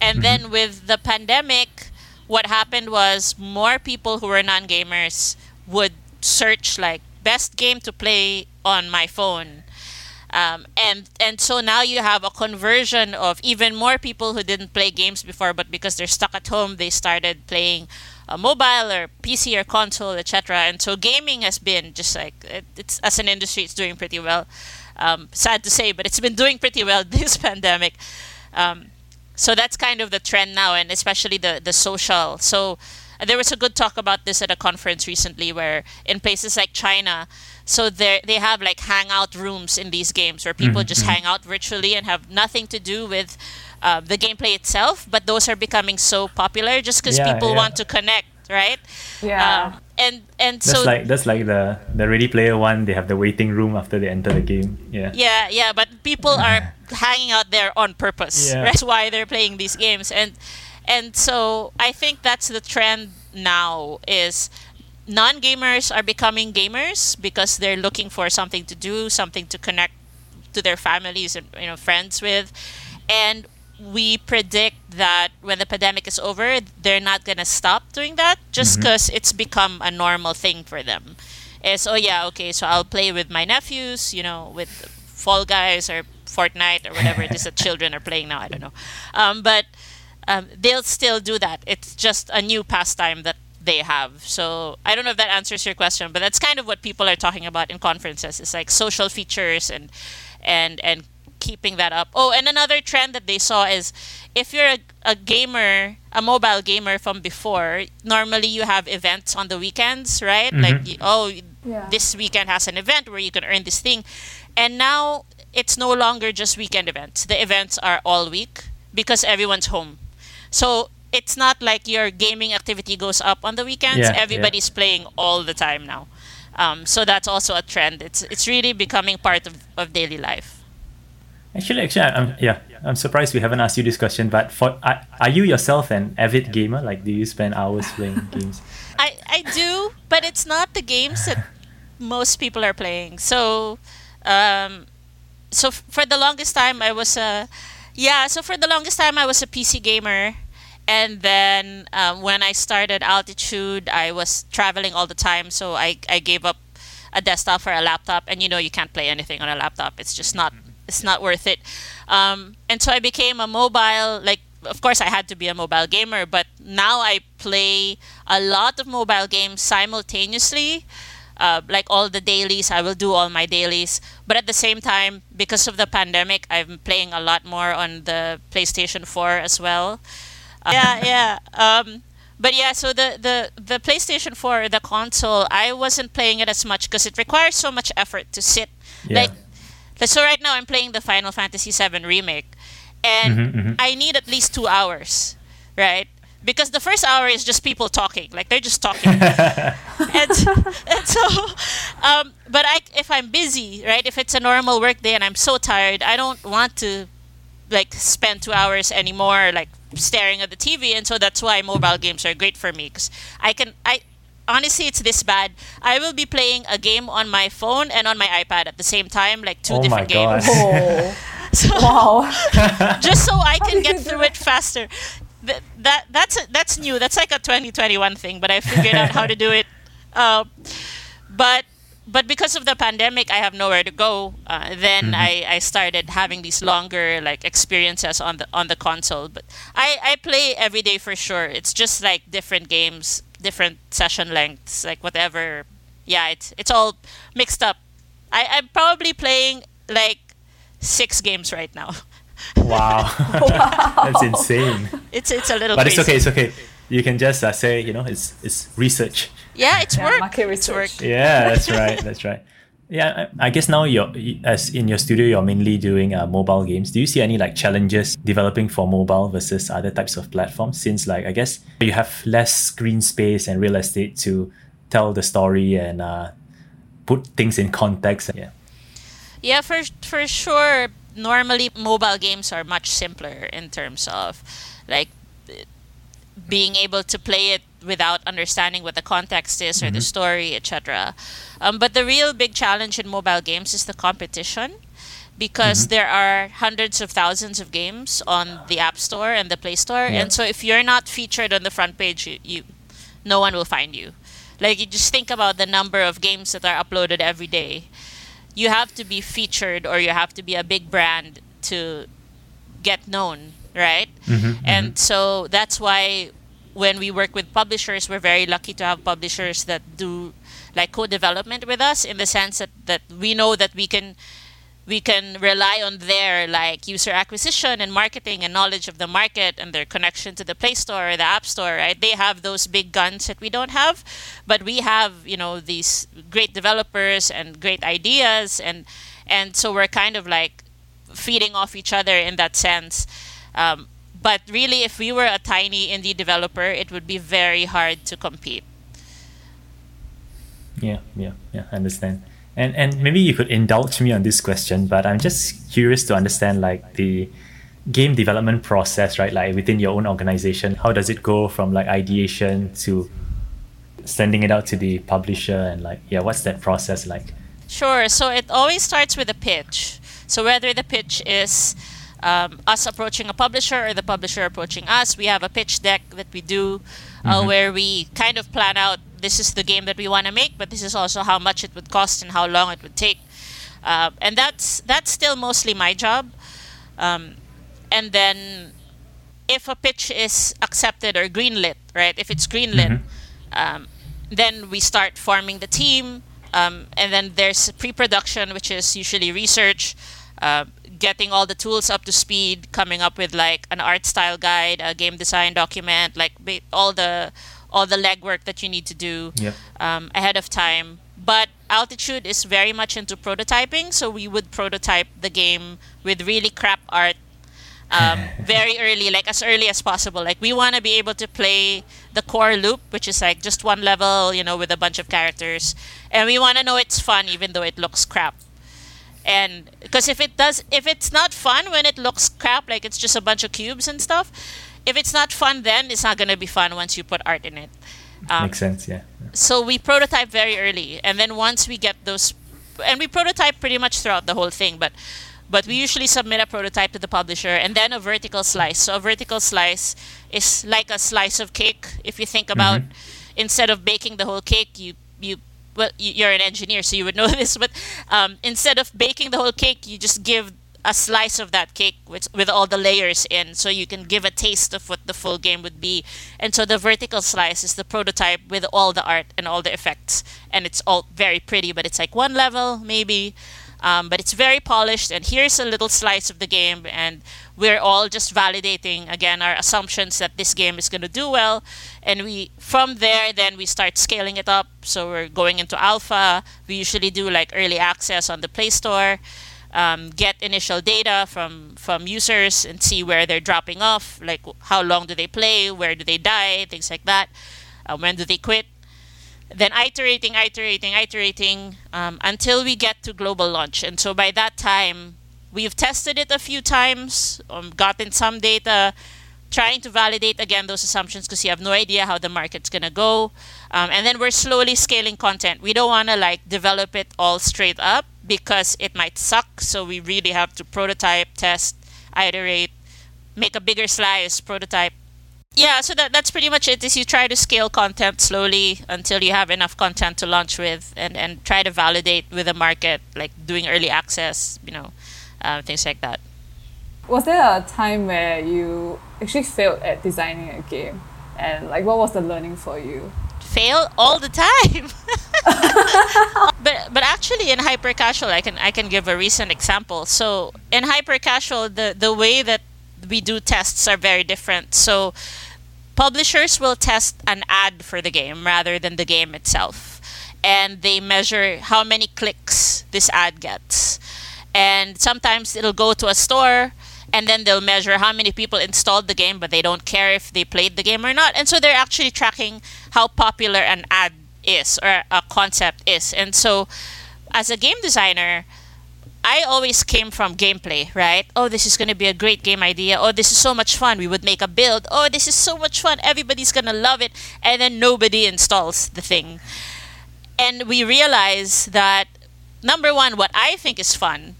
and Mm-hmm. then with the pandemic, what happened was more people who were non gamers would search like best game to play on my phone. Um, and and so now you have a conversion of even more people who didn't play games before, but because they're stuck at home, they started playing a mobile or PC or console, etc. And so gaming has been just like it, it's as an industry, it's doing pretty well. Um, sad to say, but it's been doing pretty well this pandemic. Um, so that's kind of the trend now, and especially the the social. So uh, there was a good talk about this at a conference recently, where in places like China, so they they have like hangout rooms in these games where people just hang out virtually and have nothing to do with uh, the gameplay itself. But those are becoming so popular just because Yeah, people yeah. want to connect, right? Yeah. Um, and and That's so like that's like the the Ready Player One. They have the waiting room after they enter the game. Yeah. Yeah, yeah, but people are hanging out there on purpose. Yeah. That's why they're playing these games, and and so I think that's the trend now is non-gamers are becoming gamers because they're looking for something to do, something to connect to their families and you know friends with, and we predict that when the pandemic is over, they're not gonna stop doing that just because it's become a normal thing for them. Is oh yeah okay so I'll play with my nephews you know with Fall Guys or Fortnite or whatever it is that children are playing now I don't know, um, but um, they'll still do that. It's just a new pastime that they have. So I don't know if that answers your question, but that's kind of what people are talking about in conferences. It's like social features and and and keeping that up. Oh, and another trend that they saw is if you're a, a gamer, a mobile gamer from before, normally you have events on the weekends, right? Mm-hmm. Like oh, Yeah. this weekend has an event where you can earn this thing. And now it's no longer just weekend events. The events are all week because everyone's home. So it's not like your gaming activity goes up on the weekends. Yeah, yeah. Everybody's playing all the time now. Um, so that's also a trend. It's it's really becoming part of, of daily life. Actually, actually, I'm yeah, I'm surprised we haven't asked you this question. But for are, are you yourself an avid gamer? Like, do you spend hours playing games? I, I do, but it's not the games that most people are playing. So, um, so f- for the longest time, I was a, yeah. So for the longest time, I was a PC gamer, and then um, when I started Altitude, I was traveling all the time. So I I gave up a desktop for a laptop, and you know you can't play anything on a laptop. It's just not it's not worth it. Um, and so I became a mobile like. Of course, I had to be a mobile gamer, but now I play a lot of mobile games simultaneously. Uh, like all the dailies, I will do all my dailies. But at the same time, because of the pandemic, I'm playing a lot more on the PlayStation 4 as well. Yeah, yeah. Um, but yeah, so the, the, the PlayStation 4, the console, I wasn't playing it as much because it requires so much effort to sit. Yeah. Like, so right now I'm playing the Final Fantasy VII remake, and Mhm, mhm. I need at least two hours, right? Because the first hour is just people talking, like they're just talking, and, and so, um, but I if I'm busy, right? If it's a normal work day and I'm so tired, I don't want to like spend two hours anymore like staring at the TV, and so that's why mobile games are great for me because I can I honestly it's this bad. I will be playing a game on my phone and on my iPad at the same time, like two Oh my different games. Oh, So wow. just so I can get through it faster. That, that that's that's new. That's like a 2021 thing, but I figured out how to do it. Uh, but but because of the pandemic, I have nowhere to go. Uh, then I, I started having these longer like experiences on the on the console. But I, I play every day for sure. It's just like different games, different session lengths, like whatever. Yeah, it's it's all mixed up. I, I'm probably playing like six games right now. wow, that's insane. It's it's a little But it's okay. It's okay. You can just uh, say, you know, it's it's research. Yeah, it's Yeah, work. market It's research. work. Yeah, that's right. That's right. Yeah, I guess now you're as in your studio, you're mainly doing uh, mobile games. Do you see any like challenges developing for mobile versus other types of platforms? Since like I guess you have less screen space and real estate to tell the story and uh, put things in context. Yeah. Yeah, for for sure. Normally, mobile games are much simpler in terms of like being able to play it without understanding what the context is or mm-hmm. the story, etc. Um, but the real big challenge in mobile games is the competition because mm-hmm. there are hundreds of thousands of games on the App Store and the Play Store. Yeah. And so if you're not featured on the front page, you, you no one will find you. Like you just think about the number of games that are uploaded every day. You have to be featured or you have to be a big brand to get known, right? Mm-hmm, and mm-hmm. so that's why when we work with publishers, we're very lucky to have publishers that do like co-development with us in the sense that, that we know that we can we can rely on their like user acquisition and marketing and knowledge of the market and their connection to the play store or the app store right they have those big guns that we don't have but we have you know these great developers and great ideas and and so we're kind of like feeding off each other in that sense um, but really, if we were a tiny indie developer, it would be very hard to compete. Yeah, yeah, yeah, I understand. And and maybe you could indulge me on this question, but I'm just curious to understand like the game development process, right? Like within your own organization, how does it go from like ideation to sending it out to the publisher and like yeah, what's that process like? Sure. So it always starts with a pitch. So whether the pitch is um, us approaching a publisher or the publisher approaching us. We have a pitch deck that we do uh, mm-hmm. where we kind of plan out this is the game that we want to make, but this is also how much it would cost and how long it would take. Uh, and that's that's still mostly my job. Um, and then if a pitch is accepted or greenlit, right? If it's greenlit, mm-hmm. um, then we start forming the team. Um, and then there's pre-production, which is usually research, uh, getting all the tools up to speed, coming up with like an art style guide, a game design document, like all the all the legwork that you need to do um, ahead of time. But Altitude is very much into prototyping, so we would prototype the game with really crap art um, very early, like as early as possible. Like we want to be able to play the core loop, which is like just one level, you know, with a bunch of characters, and we want to know it's fun even though it looks crap and because if it does if it's not fun when it looks crap like it's just a bunch of cubes and stuff if it's not fun then it's not going to be fun once you put art in it. Um, makes sense yeah. so we prototype very early and then once we get those and we prototype pretty much throughout the whole thing but but we usually submit a prototype to the publisher and then a vertical slice. So a vertical slice is like a slice of cake. If you think about mm-hmm. instead of baking the whole cake you you well, you're an engineer, so you would know this, but um, instead of baking the whole cake, you just give a slice of that cake with, with all the layers in, so you can give a taste of what the full game would be. And so the vertical slice is the prototype with all the art and all the effects, and it's all very pretty, but it's like one level maybe. Um, but it's very polished, and here's a little slice of the game, and we're all just validating again our assumptions that this game is going to do well, and we from there then we start scaling it up. So we're going into alpha. We usually do like early access on the Play Store. Um, get initial data from from users and see where they're dropping off, like how long do they play, where do they die, things like that. Uh, when do they quit? then iterating, iterating, iterating um, until we get to global launch. And so by that time, we've tested it a few times, um, gotten some data, trying to validate again those assumptions because you have no idea how the market's gonna go. Um, and then we're slowly scaling content. We don't want to like develop it all straight up because it might suck. So we really have to prototype, test, iterate, make a bigger slice, prototype, yeah so that that's pretty much it is you try to scale content slowly until you have enough content to launch with and and try to validate with the market like doing early access you know uh, things like that. Was there a time where you actually failed at designing a game? And like what was the learning for you? Fail all the time. But but actually in hyper casual i can i can give a recent example. So in hyper casual the the way that we do tests are very different. So publishers will test an ad for the game rather than the game itself. and they measure how many clicks this ad gets. And sometimes it'll go to a store and then they'll measure how many people installed the game, but they don't care if they played the game or not. And so they're actually tracking how popular an ad is or a concept is. And so, as a game designer, I always came from gameplay, right? Oh, this is going to be a great game idea. Oh, this is so much fun. We would make a build. Oh, this is so much fun. Everybody's going to love it. And then nobody installs the thing. And we realize that number one, what I think is fun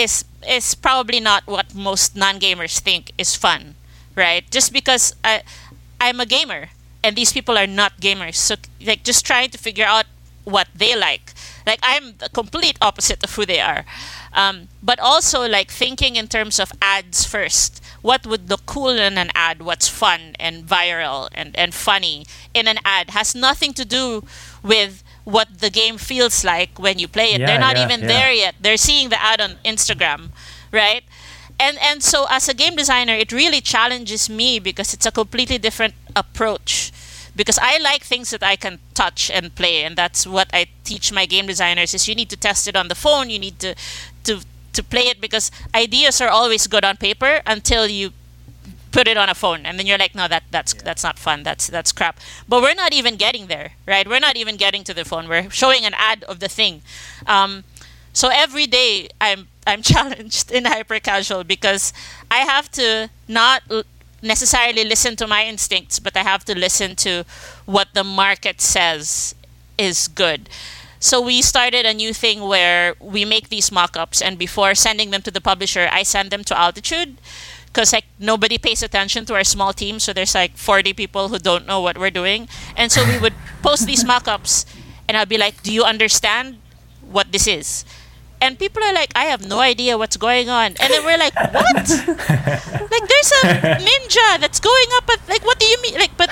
is is probably not what most non-gamers think is fun, right? Just because I I'm a gamer and these people are not gamers. So like just trying to figure out what they like like I'm the complete opposite of who they are. Um, but also like thinking in terms of ads first. What would look cool in an ad? What's fun and viral and, and funny in an ad has nothing to do with what the game feels like when you play it. Yeah, They're not yeah, even yeah. there yet. They're seeing the ad on Instagram, right? And and so as a game designer, it really challenges me because it's a completely different approach because I like things that I can touch and play, and that's what I teach my game designers. Is you need to test it on the phone, you need to to to play it because ideas are always good on paper until you put it on a phone, and then you're like, no, that that's that's not fun. That's that's crap. But we're not even getting there, right? We're not even getting to the phone. We're showing an ad of the thing. Um, so every day I'm I'm challenged in hyper casual because I have to not l- necessarily listen to my instincts, but I have to listen to what the market says is good. So we started a new thing where we make these mock-ups and before sending them to the publisher, I send them to Altitude because like nobody pays attention to our small team so there's like 40 people who don't know what we're doing. And so we would post these mock-ups and i'd be like do you understand what this is? And people are like i have no idea what's going on. And then we're like what? Like there's a ninja that's going up at like what do you mean? Like but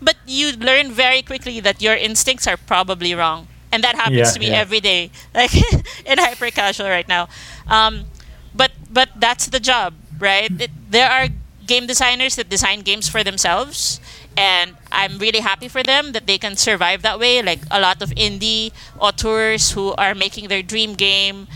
but you learn very quickly that your instincts are probably wrong. And that happens Yeah, to me yeah. every day like in hyper casual right now. Um, but but that's the job right? There are game designers that design games for themselves and i'm really happy for them that they can survive that way. Like a lot of indie auteurs who are making their dream game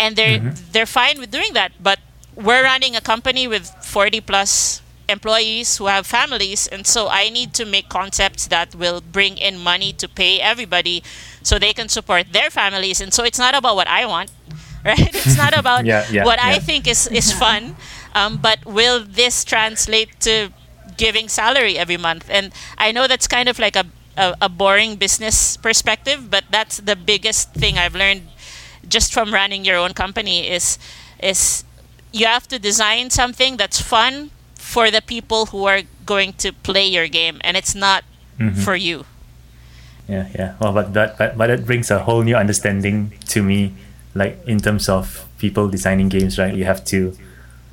and they're mm-hmm. they're fine with doing that but we're running a company with 40 plus employees who have families and so i need to make concepts that will bring in money to pay everybody so they can support their families. And so it's not about what i want right? It's not about Yeah, yeah, what i think is is fun um, but will this translate to giving salary every month and i know that's kind of like a, a, a boring business perspective but that's the biggest thing i've learned just from running your own company is is you have to design something that's fun for the people who are going to play your game and it's not Mm-hmm. for you Yeah, yeah. Well, but that but, but that brings a whole new understanding to me, like in terms of people designing games, right? You have to,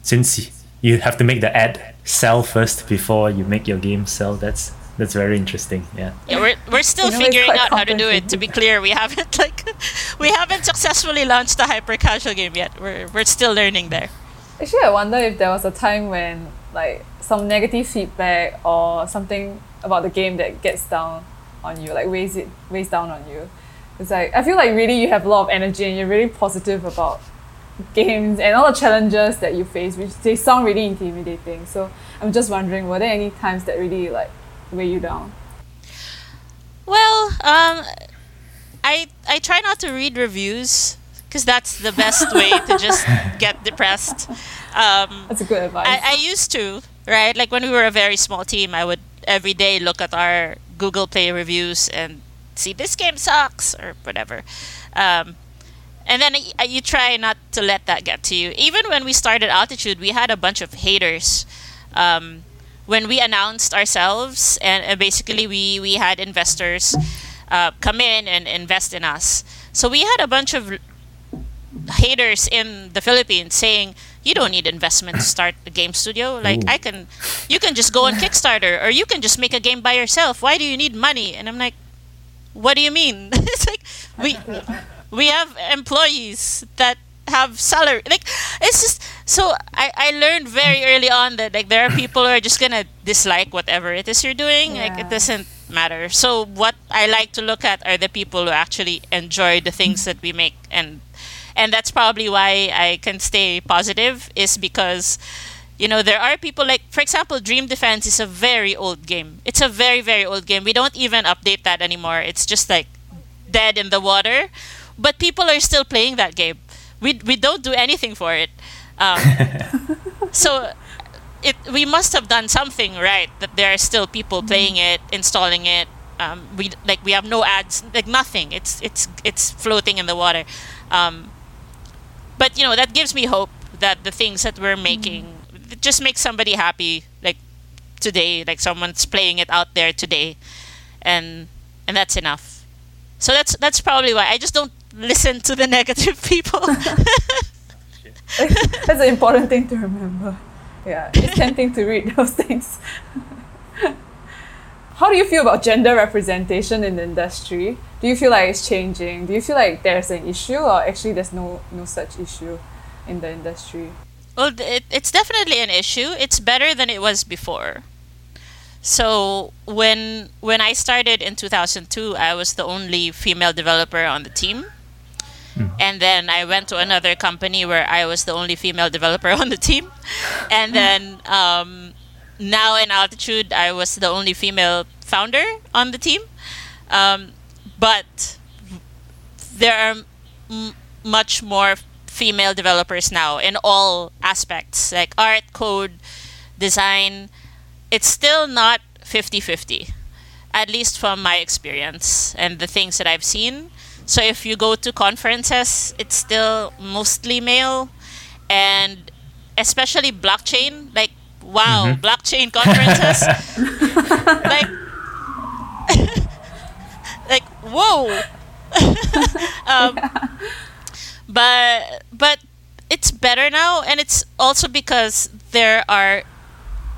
since you have to make the ad sell first before you make your game sell. That's that's very interesting. Yeah. Yeah, we're, we're still In a way, it's figuring out how to do it. To be clear, we haven't like we haven't successfully launched a hyper casual game yet. We're we're still learning there. Actually, I wonder if there was a time when like some negative feedback or something about the game that gets down on you, like weighs it weighs down on you. It's like I feel like really you have a lot of energy and you're really positive about games and all the challenges that you face, which they sound really intimidating. So I'm just wondering, were there any times that really like weigh you down? Well, um, I I try not to read reviews because that's the best way to just get depressed. Um, That's a good advice. I, I used to, right? Like when we were a very small team, I would every day look at our Google Play reviews and see this game sucks or whatever. Um, and then y- you try not to let that get to you. Even when we started Altitude, we had a bunch of haters. Um, when we announced ourselves, and uh, basically we, we had investors uh, come in and invest in us. So we had a bunch of haters in the Philippines saying, "You don't need investment to start a game studio. Like Ooh. I can, you can just go on Kickstarter, or you can just make a game by yourself. Why do you need money?" And I'm like, "What do you mean? it's like we we have employees that have salary. Like it's just so I I learned very early on that like there are people who are just gonna dislike whatever it is you're doing. Like it doesn't matter. So what I like to look at are the people who actually enjoy the things that we make and and that's probably why I can stay positive is because you know there are people like for example Dream Defense is a very old game. It's a very very old game. We don't even update that anymore. It's just like dead in the water, but people are still playing that game. We we don't do anything for it. Um, so it we must have done something right that there are still people playing it, installing it. Um, we like we have no ads, like nothing. It's it's it's floating in the water. Um, but you know that gives me hope that the things that we're making it just makes somebody happy. Like today, like someone's playing it out there today, and and that's enough. So that's that's probably why I just don't listen to the negative people. That's an important thing to remember. Yeah, it's tempting to read those things. How do you feel about gender representation in the industry? Do you feel like it's changing? Do you feel like there's an issue, or actually there's no no such issue in the industry? Well, it, it's definitely an issue. It's better than it was before. So when when I started in 2002, I was the only female developer on the team. And then I went to another company where I was the only female developer on the team. And then um, now in Altitude, I was the only female founder on the team. Um, but there are m- much more female developers now in all aspects like art, code, design. It's still not 50 50, at least from my experience and the things that I've seen. So if you go to conferences, it's still mostly male, and especially blockchain. Like, wow, mm-hmm. blockchain conferences. like, like whoa. um, but but it's better now, and it's also because there are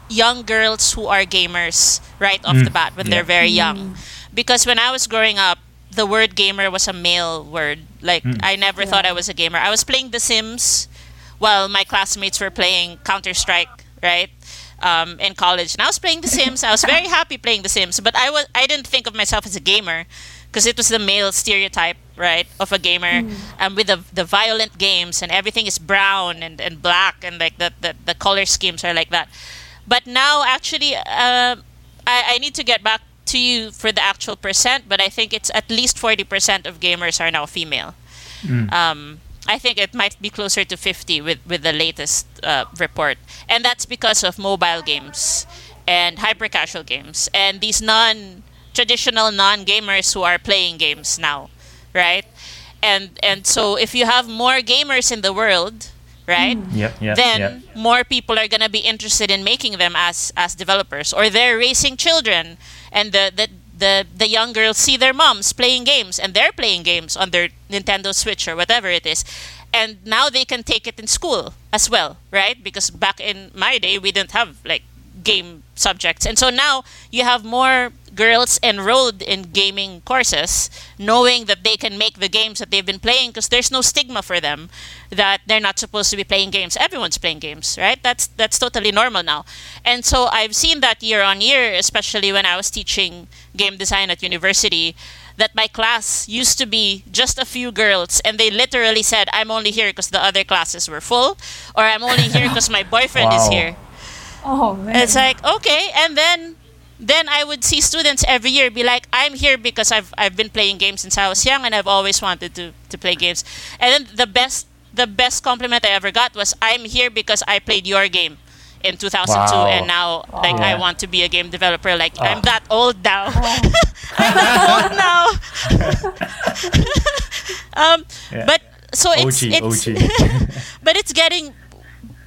young girls who are gamers right off the mm. bat when they're very young. Mm. Because when I was growing up, the word gamer was a male word. Like I never thought I was a gamer. I was playing The Sims while my classmates were playing Counter Strike, right? Um, in college, and I was playing The Sims. I was very happy playing The Sims, but I was I didn't think of myself as a gamer because it was the male stereotype, right, of a gamer, and with the the violent games and everything is brown and, and black and like the, the the color schemes are like that. But now, actually, uh, I, I need to get back to you for the actual percent, but I think it's at least 40% of gamers are now female. Um, I think it might be closer to 50 with, with the latest uh, report. And that's because of mobile games and hyper casual games and these non traditional non gamers who are playing games now, right? And and so if you have more gamers in the world, right? Yep, yep, then yep. more people are going to be interested in making them as as developers or they're raising children and the the the, the young girls see their moms playing games and they're playing games on their Nintendo Switch or whatever it is. And now they can take it in school as well, right? Because back in my day we didn't have like game subjects. And so now you have more girls enrolled in gaming courses knowing that they can make the games that they've been playing because there's no stigma for them that they're not supposed to be playing games. Everyone's playing games right? That's that's totally normal now. And so i've seen that year on year especially when i was teaching game design at university that my class used to be just a few girls and they literally said i'm only here because the other classes were full or i'm only here because my boyfriend is here Oh man. it's like okay, and then then I would see students every year be like, I'm here because I've I've been playing games since I was young and I've always wanted to to play games. And then the best the best compliment I ever got was I'm here because I played your game in 2002 Wow. and now like I want to be a game developer like Oh. I'm that old now. I'm that old now. um Yeah. but so it's OG, it's OG. but it's getting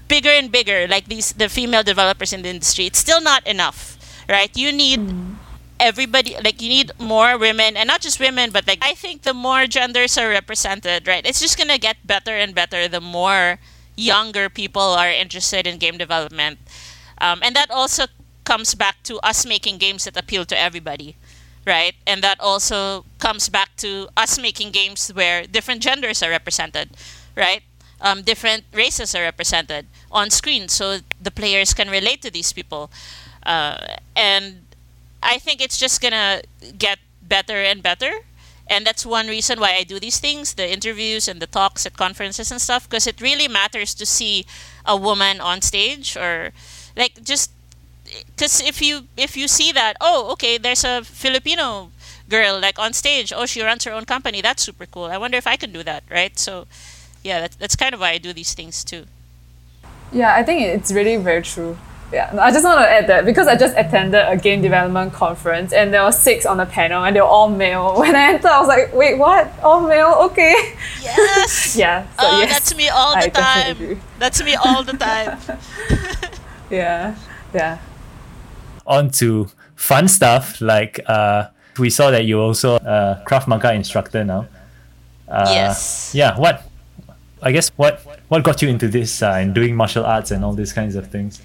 bigger and bigger like these the female developers in the industry it's still not enough right? You need everybody like you need more women and not just women but like i think the more genders are represented right it's just gonna get better and better the more younger people are interested in game development. Um, and that also comes back to us making games that appeal to everybody right? And that also comes back to us making games where different genders are represented right um, different races are represented on screen so the players can relate to these people. Uh, and I think it's just gonna get better and better. And that's one reason why I do these things, the interviews and the talks at conferences and stuff, because it really matters to see a woman on stage or like just because if you if you see that oh okay there's a Filipino girl like on stage oh she runs her own company that's super cool. I wonder if I can do that right? So yeah that's, that's kind of why I do these things too yeah I think it's really very true yeah, I just want to add that because I just attended a game development conference and there were six on the panel and they were all male. When I entered, I was like, wait, what? All male? Okay. Yes. yeah. So oh, yes, that's me all the I time. That's me all the time. yeah. Yeah. On to fun stuff like uh, we saw that you're also a Krav Maga instructor now. Uh, yes. Yeah. What? I guess what what got you into this uh, and doing martial arts and all these kinds of things?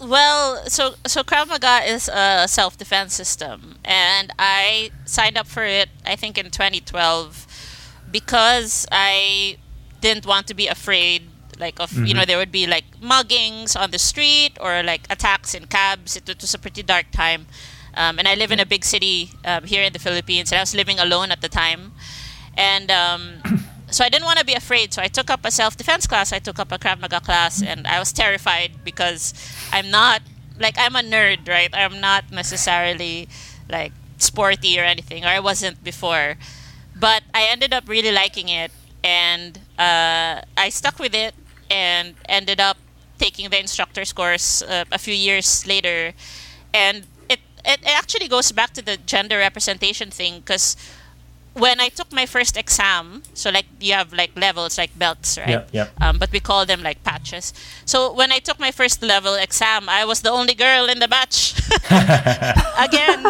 Well, so so Krav Maga is a self defense system, and I signed up for it. I think in 2012 because I didn't want to be afraid. Like of mm-hmm. you know there would be like muggings on the street or like attacks in cabs. It, it was a pretty dark time, um, and I live in a big city um, here in the Philippines, and I was living alone at the time, and. Um, so I didn't want to be afraid. So I took up a self defense class. I took up a Krav Maga class, and I was terrified because I'm not like I'm a nerd, right? I'm not necessarily like sporty or anything, or I wasn't before. But I ended up really liking it, and uh, I stuck with it, and ended up taking the instructor's course uh, a few years later, and it it actually goes back to the gender representation thing because when I took my first exam, so like you have like levels like belts, right? Yeah, yeah. Um, but we call them like patches. So when I took my first level exam, I was the only girl in the batch. Again,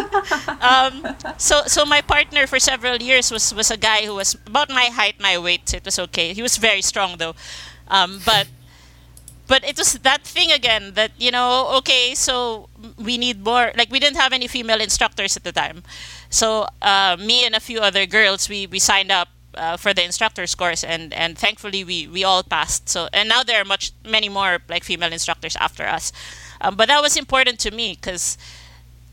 um, so so my partner for several years was was a guy who was about my height, my weight. It was okay. He was very strong though, um, but but it was that thing again that you know okay so we need more like we didn't have any female instructors at the time. So uh, me and a few other girls we, we signed up uh, for the instructors course and and thankfully we we all passed. So and now there are much many more like female instructors after us. Um, but that was important to me because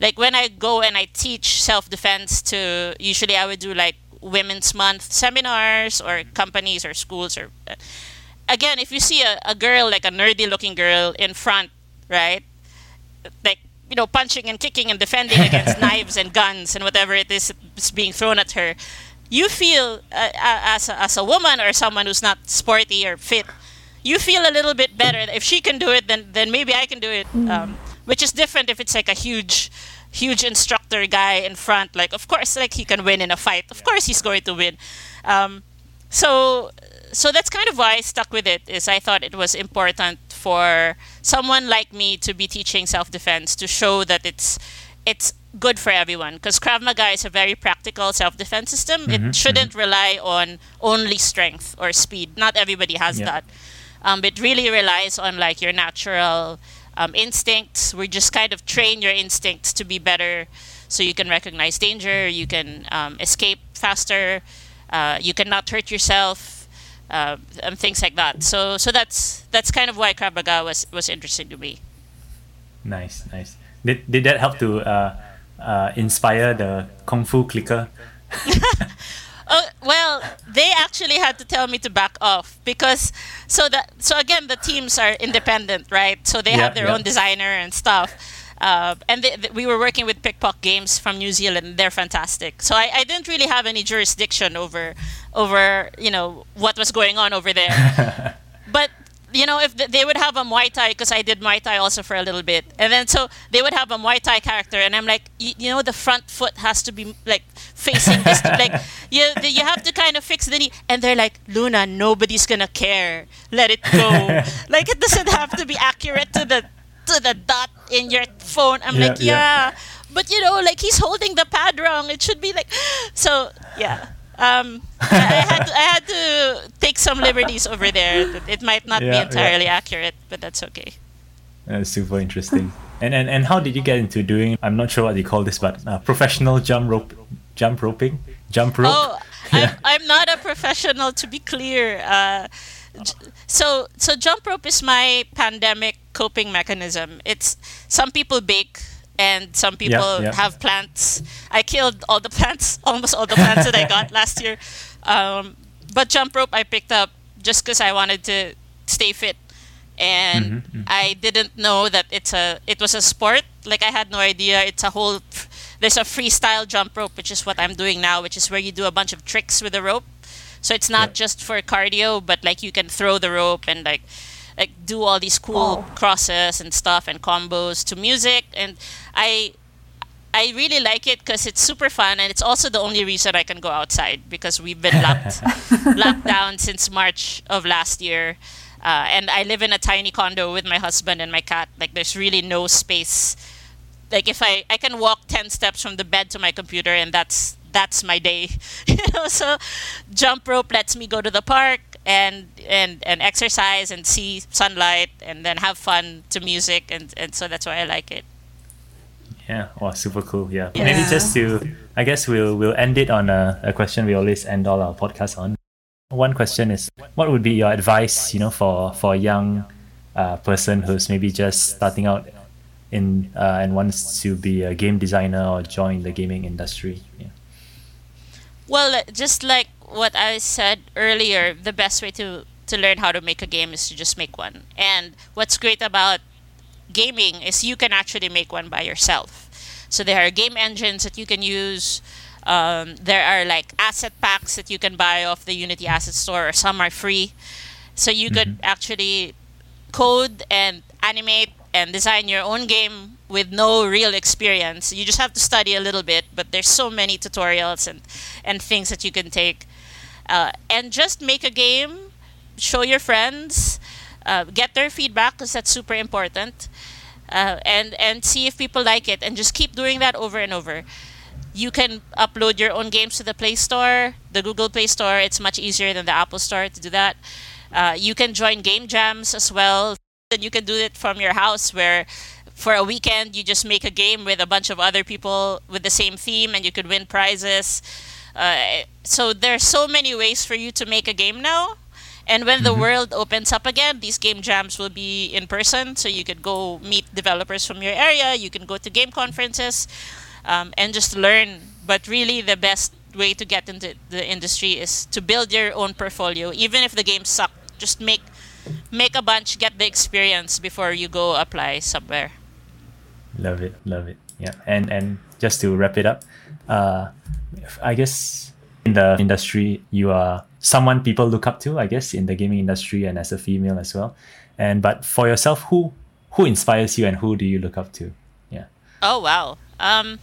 like when i go and i teach self-defense to usually i would do like women's month seminars or companies or schools or uh, again, if you see a, a girl like a nerdy looking girl in front, right, like you know, punching and kicking and defending against knives and guns and whatever it is is being thrown at her, you feel uh, as a, as a woman or someone who's not sporty or fit, you feel a little bit better. If she can do it, then then maybe I can do it. Mm. Um, which is different if it's like a huge huge instructor guy in front like of course like he can win in a fight of course he's going to win um, so so that's kind of why I stuck with it. Is I thought it was important for someone like me to be teaching self-defense to show that it's it's good for everyone because Krav Maga is a very practical self-defense system. Mm-hmm, it shouldn't mm-hmm. rely on only strength or speed. Not everybody has yeah. that. Um, it really relies on like your natural um, instincts. We just kind of train your instincts to be better, so you can recognize danger, you can um, escape faster, uh, you cannot hurt yourself uh, and things like that. So so that's that's kind of why Krav Maga was was interesting to me. Nice, nice. Did did that help to uh, uh, inspire the kung fu clicker? oh well, they actually had to tell me to back off because so that so again the teams are independent, right? So they yeah, have their yeah. own designer and stuff. Uh, and they, they, we were working with PikPok Games from New Zealand. They're fantastic. So I, I didn't really have any jurisdiction over over you know what was going on over there. but you know, if they would have a Muay Thai, because I did Muay Thai also for a little bit, and then so they would have a Muay Thai character, and I'm like, you, you know, the front foot has to be like facing this, like you you have to kind of fix the knee, and they're like, Luna, nobody's gonna care, let it go, like it doesn't have to be accurate to the to the dot in your phone. I'm yeah, like, yeah. yeah, but you know, like he's holding the pad wrong. It should be like, so yeah. Um, I, had to, I had to take some liberties over there. It might not yeah, be entirely accurate, but that's okay. That's super interesting. and, and and how did you get into doing? I'm not sure what you call this, but uh, professional jump rope, jump roping, jump rope. Oh, I'm, I'm not a professional. To be clear, uh, so so jump rope is my pandemic coping mechanism. It's some people bake and some people yeah. have plants. I killed all the plants, almost all the plants that I got last year. Um, but jump rope I picked up just because I wanted to stay fit, and Mhm, mhm. I didn't know that it's a it was a sport. Like I had no idea it's a whole. There's a freestyle jump rope, which is what I'm doing now, which is where you do a bunch of tricks with the rope. So it's not Yeah. just for cardio, but like you can throw the rope and like like do all these cool Wow. crosses and stuff and combos to music and I I really like it because it's super fun and it's also the only reason I can go outside because we've been locked locked down since March of last year. Uh, and I live in a tiny condo with my husband and my cat. Like there's really no space. Like if I I can walk ten steps from the bed to my computer and that's that's my day. you know, so jump rope lets me go to the park and and and exercise and see sunlight and then have fun to music and and so that's why I like it. Yeah, wow, super cool. Yeah. Yeah. Maybe just to, I guess we'll we'll end it on a, a question we always end all our podcasts on. One question is, what would be your advice, you know, for for a young uh, person who's maybe just starting out in uh, and wants to be a game designer or join the gaming industry? Yeah. Well, uh, just like what I said earlier, the best way to to learn how to make a game is to just make one. And what's great about gaming is you can actually make one by yourself. So there are game engines that you can use. Um, there are like asset packs that you can buy off the Unity Asset Store, or some are free. So you could actually code and animate and design your own game with no real experience. You just have to study a little bit, but there's so many tutorials and, and things that you can take. Uh, and just make a game, show your friends, uh, get their feedback because that's super important, uh, and and see if people like it, and just keep doing that over and over. You can upload your own games to the Play Store, the Google Play Store. It's much easier than the Apple Store to do that. Uh, you can join game jams as well. And you can do it from your house where for a weekend you just make a game with a bunch of other people with the same theme and you could win prizes. Uh, so there's so many ways for you to make a game now. And when the world opens up again, these game jams will be in person. So you could go meet developers from your area. You can go to game conferences um, and just learn. But really, the best way to get into the industry is to build your own portfolio. Even if the games suck, just make make a bunch, get the experience before you go apply somewhere. Love it, love it. Yeah, and and just to wrap it up, uh, I guess in the industry you are someone people look up to. I guess in the gaming industry and as a female as well. And but for yourself, who who inspires you and who do you look up to? Yeah. Oh wow. Um,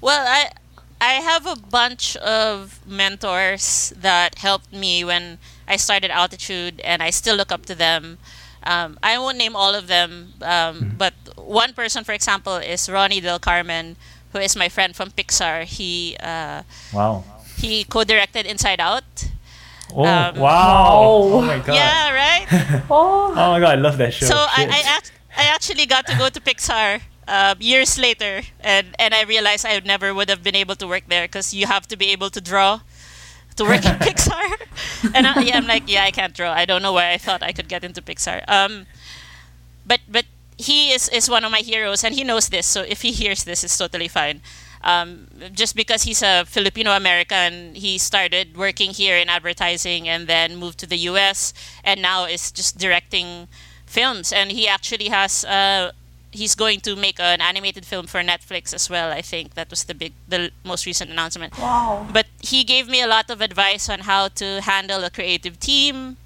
well, I I have a bunch of mentors that helped me when I started Altitude, and I still look up to them. Um, I won't name all of them, um, but one person, for example, is Ronnie Del Carmen, who is my friend from Pixar. He uh, Wow. he co-directed Inside Out. Oh Um, wow. Oh my god. Yeah, right. Oh, Oh my god, I love that show. so I, I, act- I actually got to go to Pixar uh, years later, and, and I realized I never would have been able to work there because you have to be able to draw to work in Pixar. And I, yeah, I'm like, yeah, I can't draw. I don't know why I thought I could get into Pixar. Um, but but he is, is one of my heroes, and he knows this. So if he hears this, it's totally fine. Um, just because he's a Filipino American, he started working here in advertising and then moved to the U.S. and now is just directing films. And he actually has he's going to make an animated film for Netflix as well. I think that was the big the most recent announcement. wow. But he gave me a lot of advice on how to handle a creative team,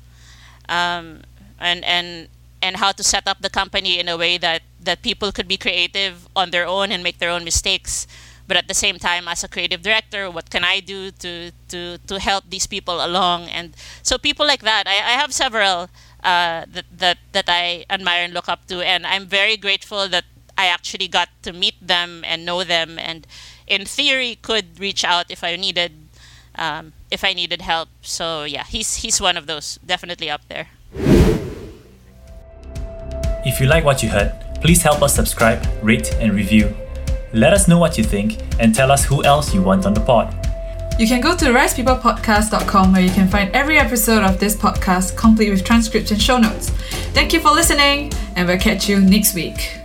um, and and and how to set up the company in a way that that people could be creative on their own and make their own mistakes. But at the same time, as a creative director, what can I do to to to help these people along? And so people like that, I, I have several uh, that that that I admire and look up to, and I'm very grateful that I actually got to meet them and know them, and in theory could reach out if I needed um, if I needed help. So yeah, he's he's one of those, definitely up there. If you like what you heard, please help us subscribe, rate, and review. Let us know what you think and tell us who else you want on the pod. You can go to risepeoplepodcast.com where you can find every episode of this podcast complete with transcripts and show notes. Thank you for listening, and we'll catch you next week.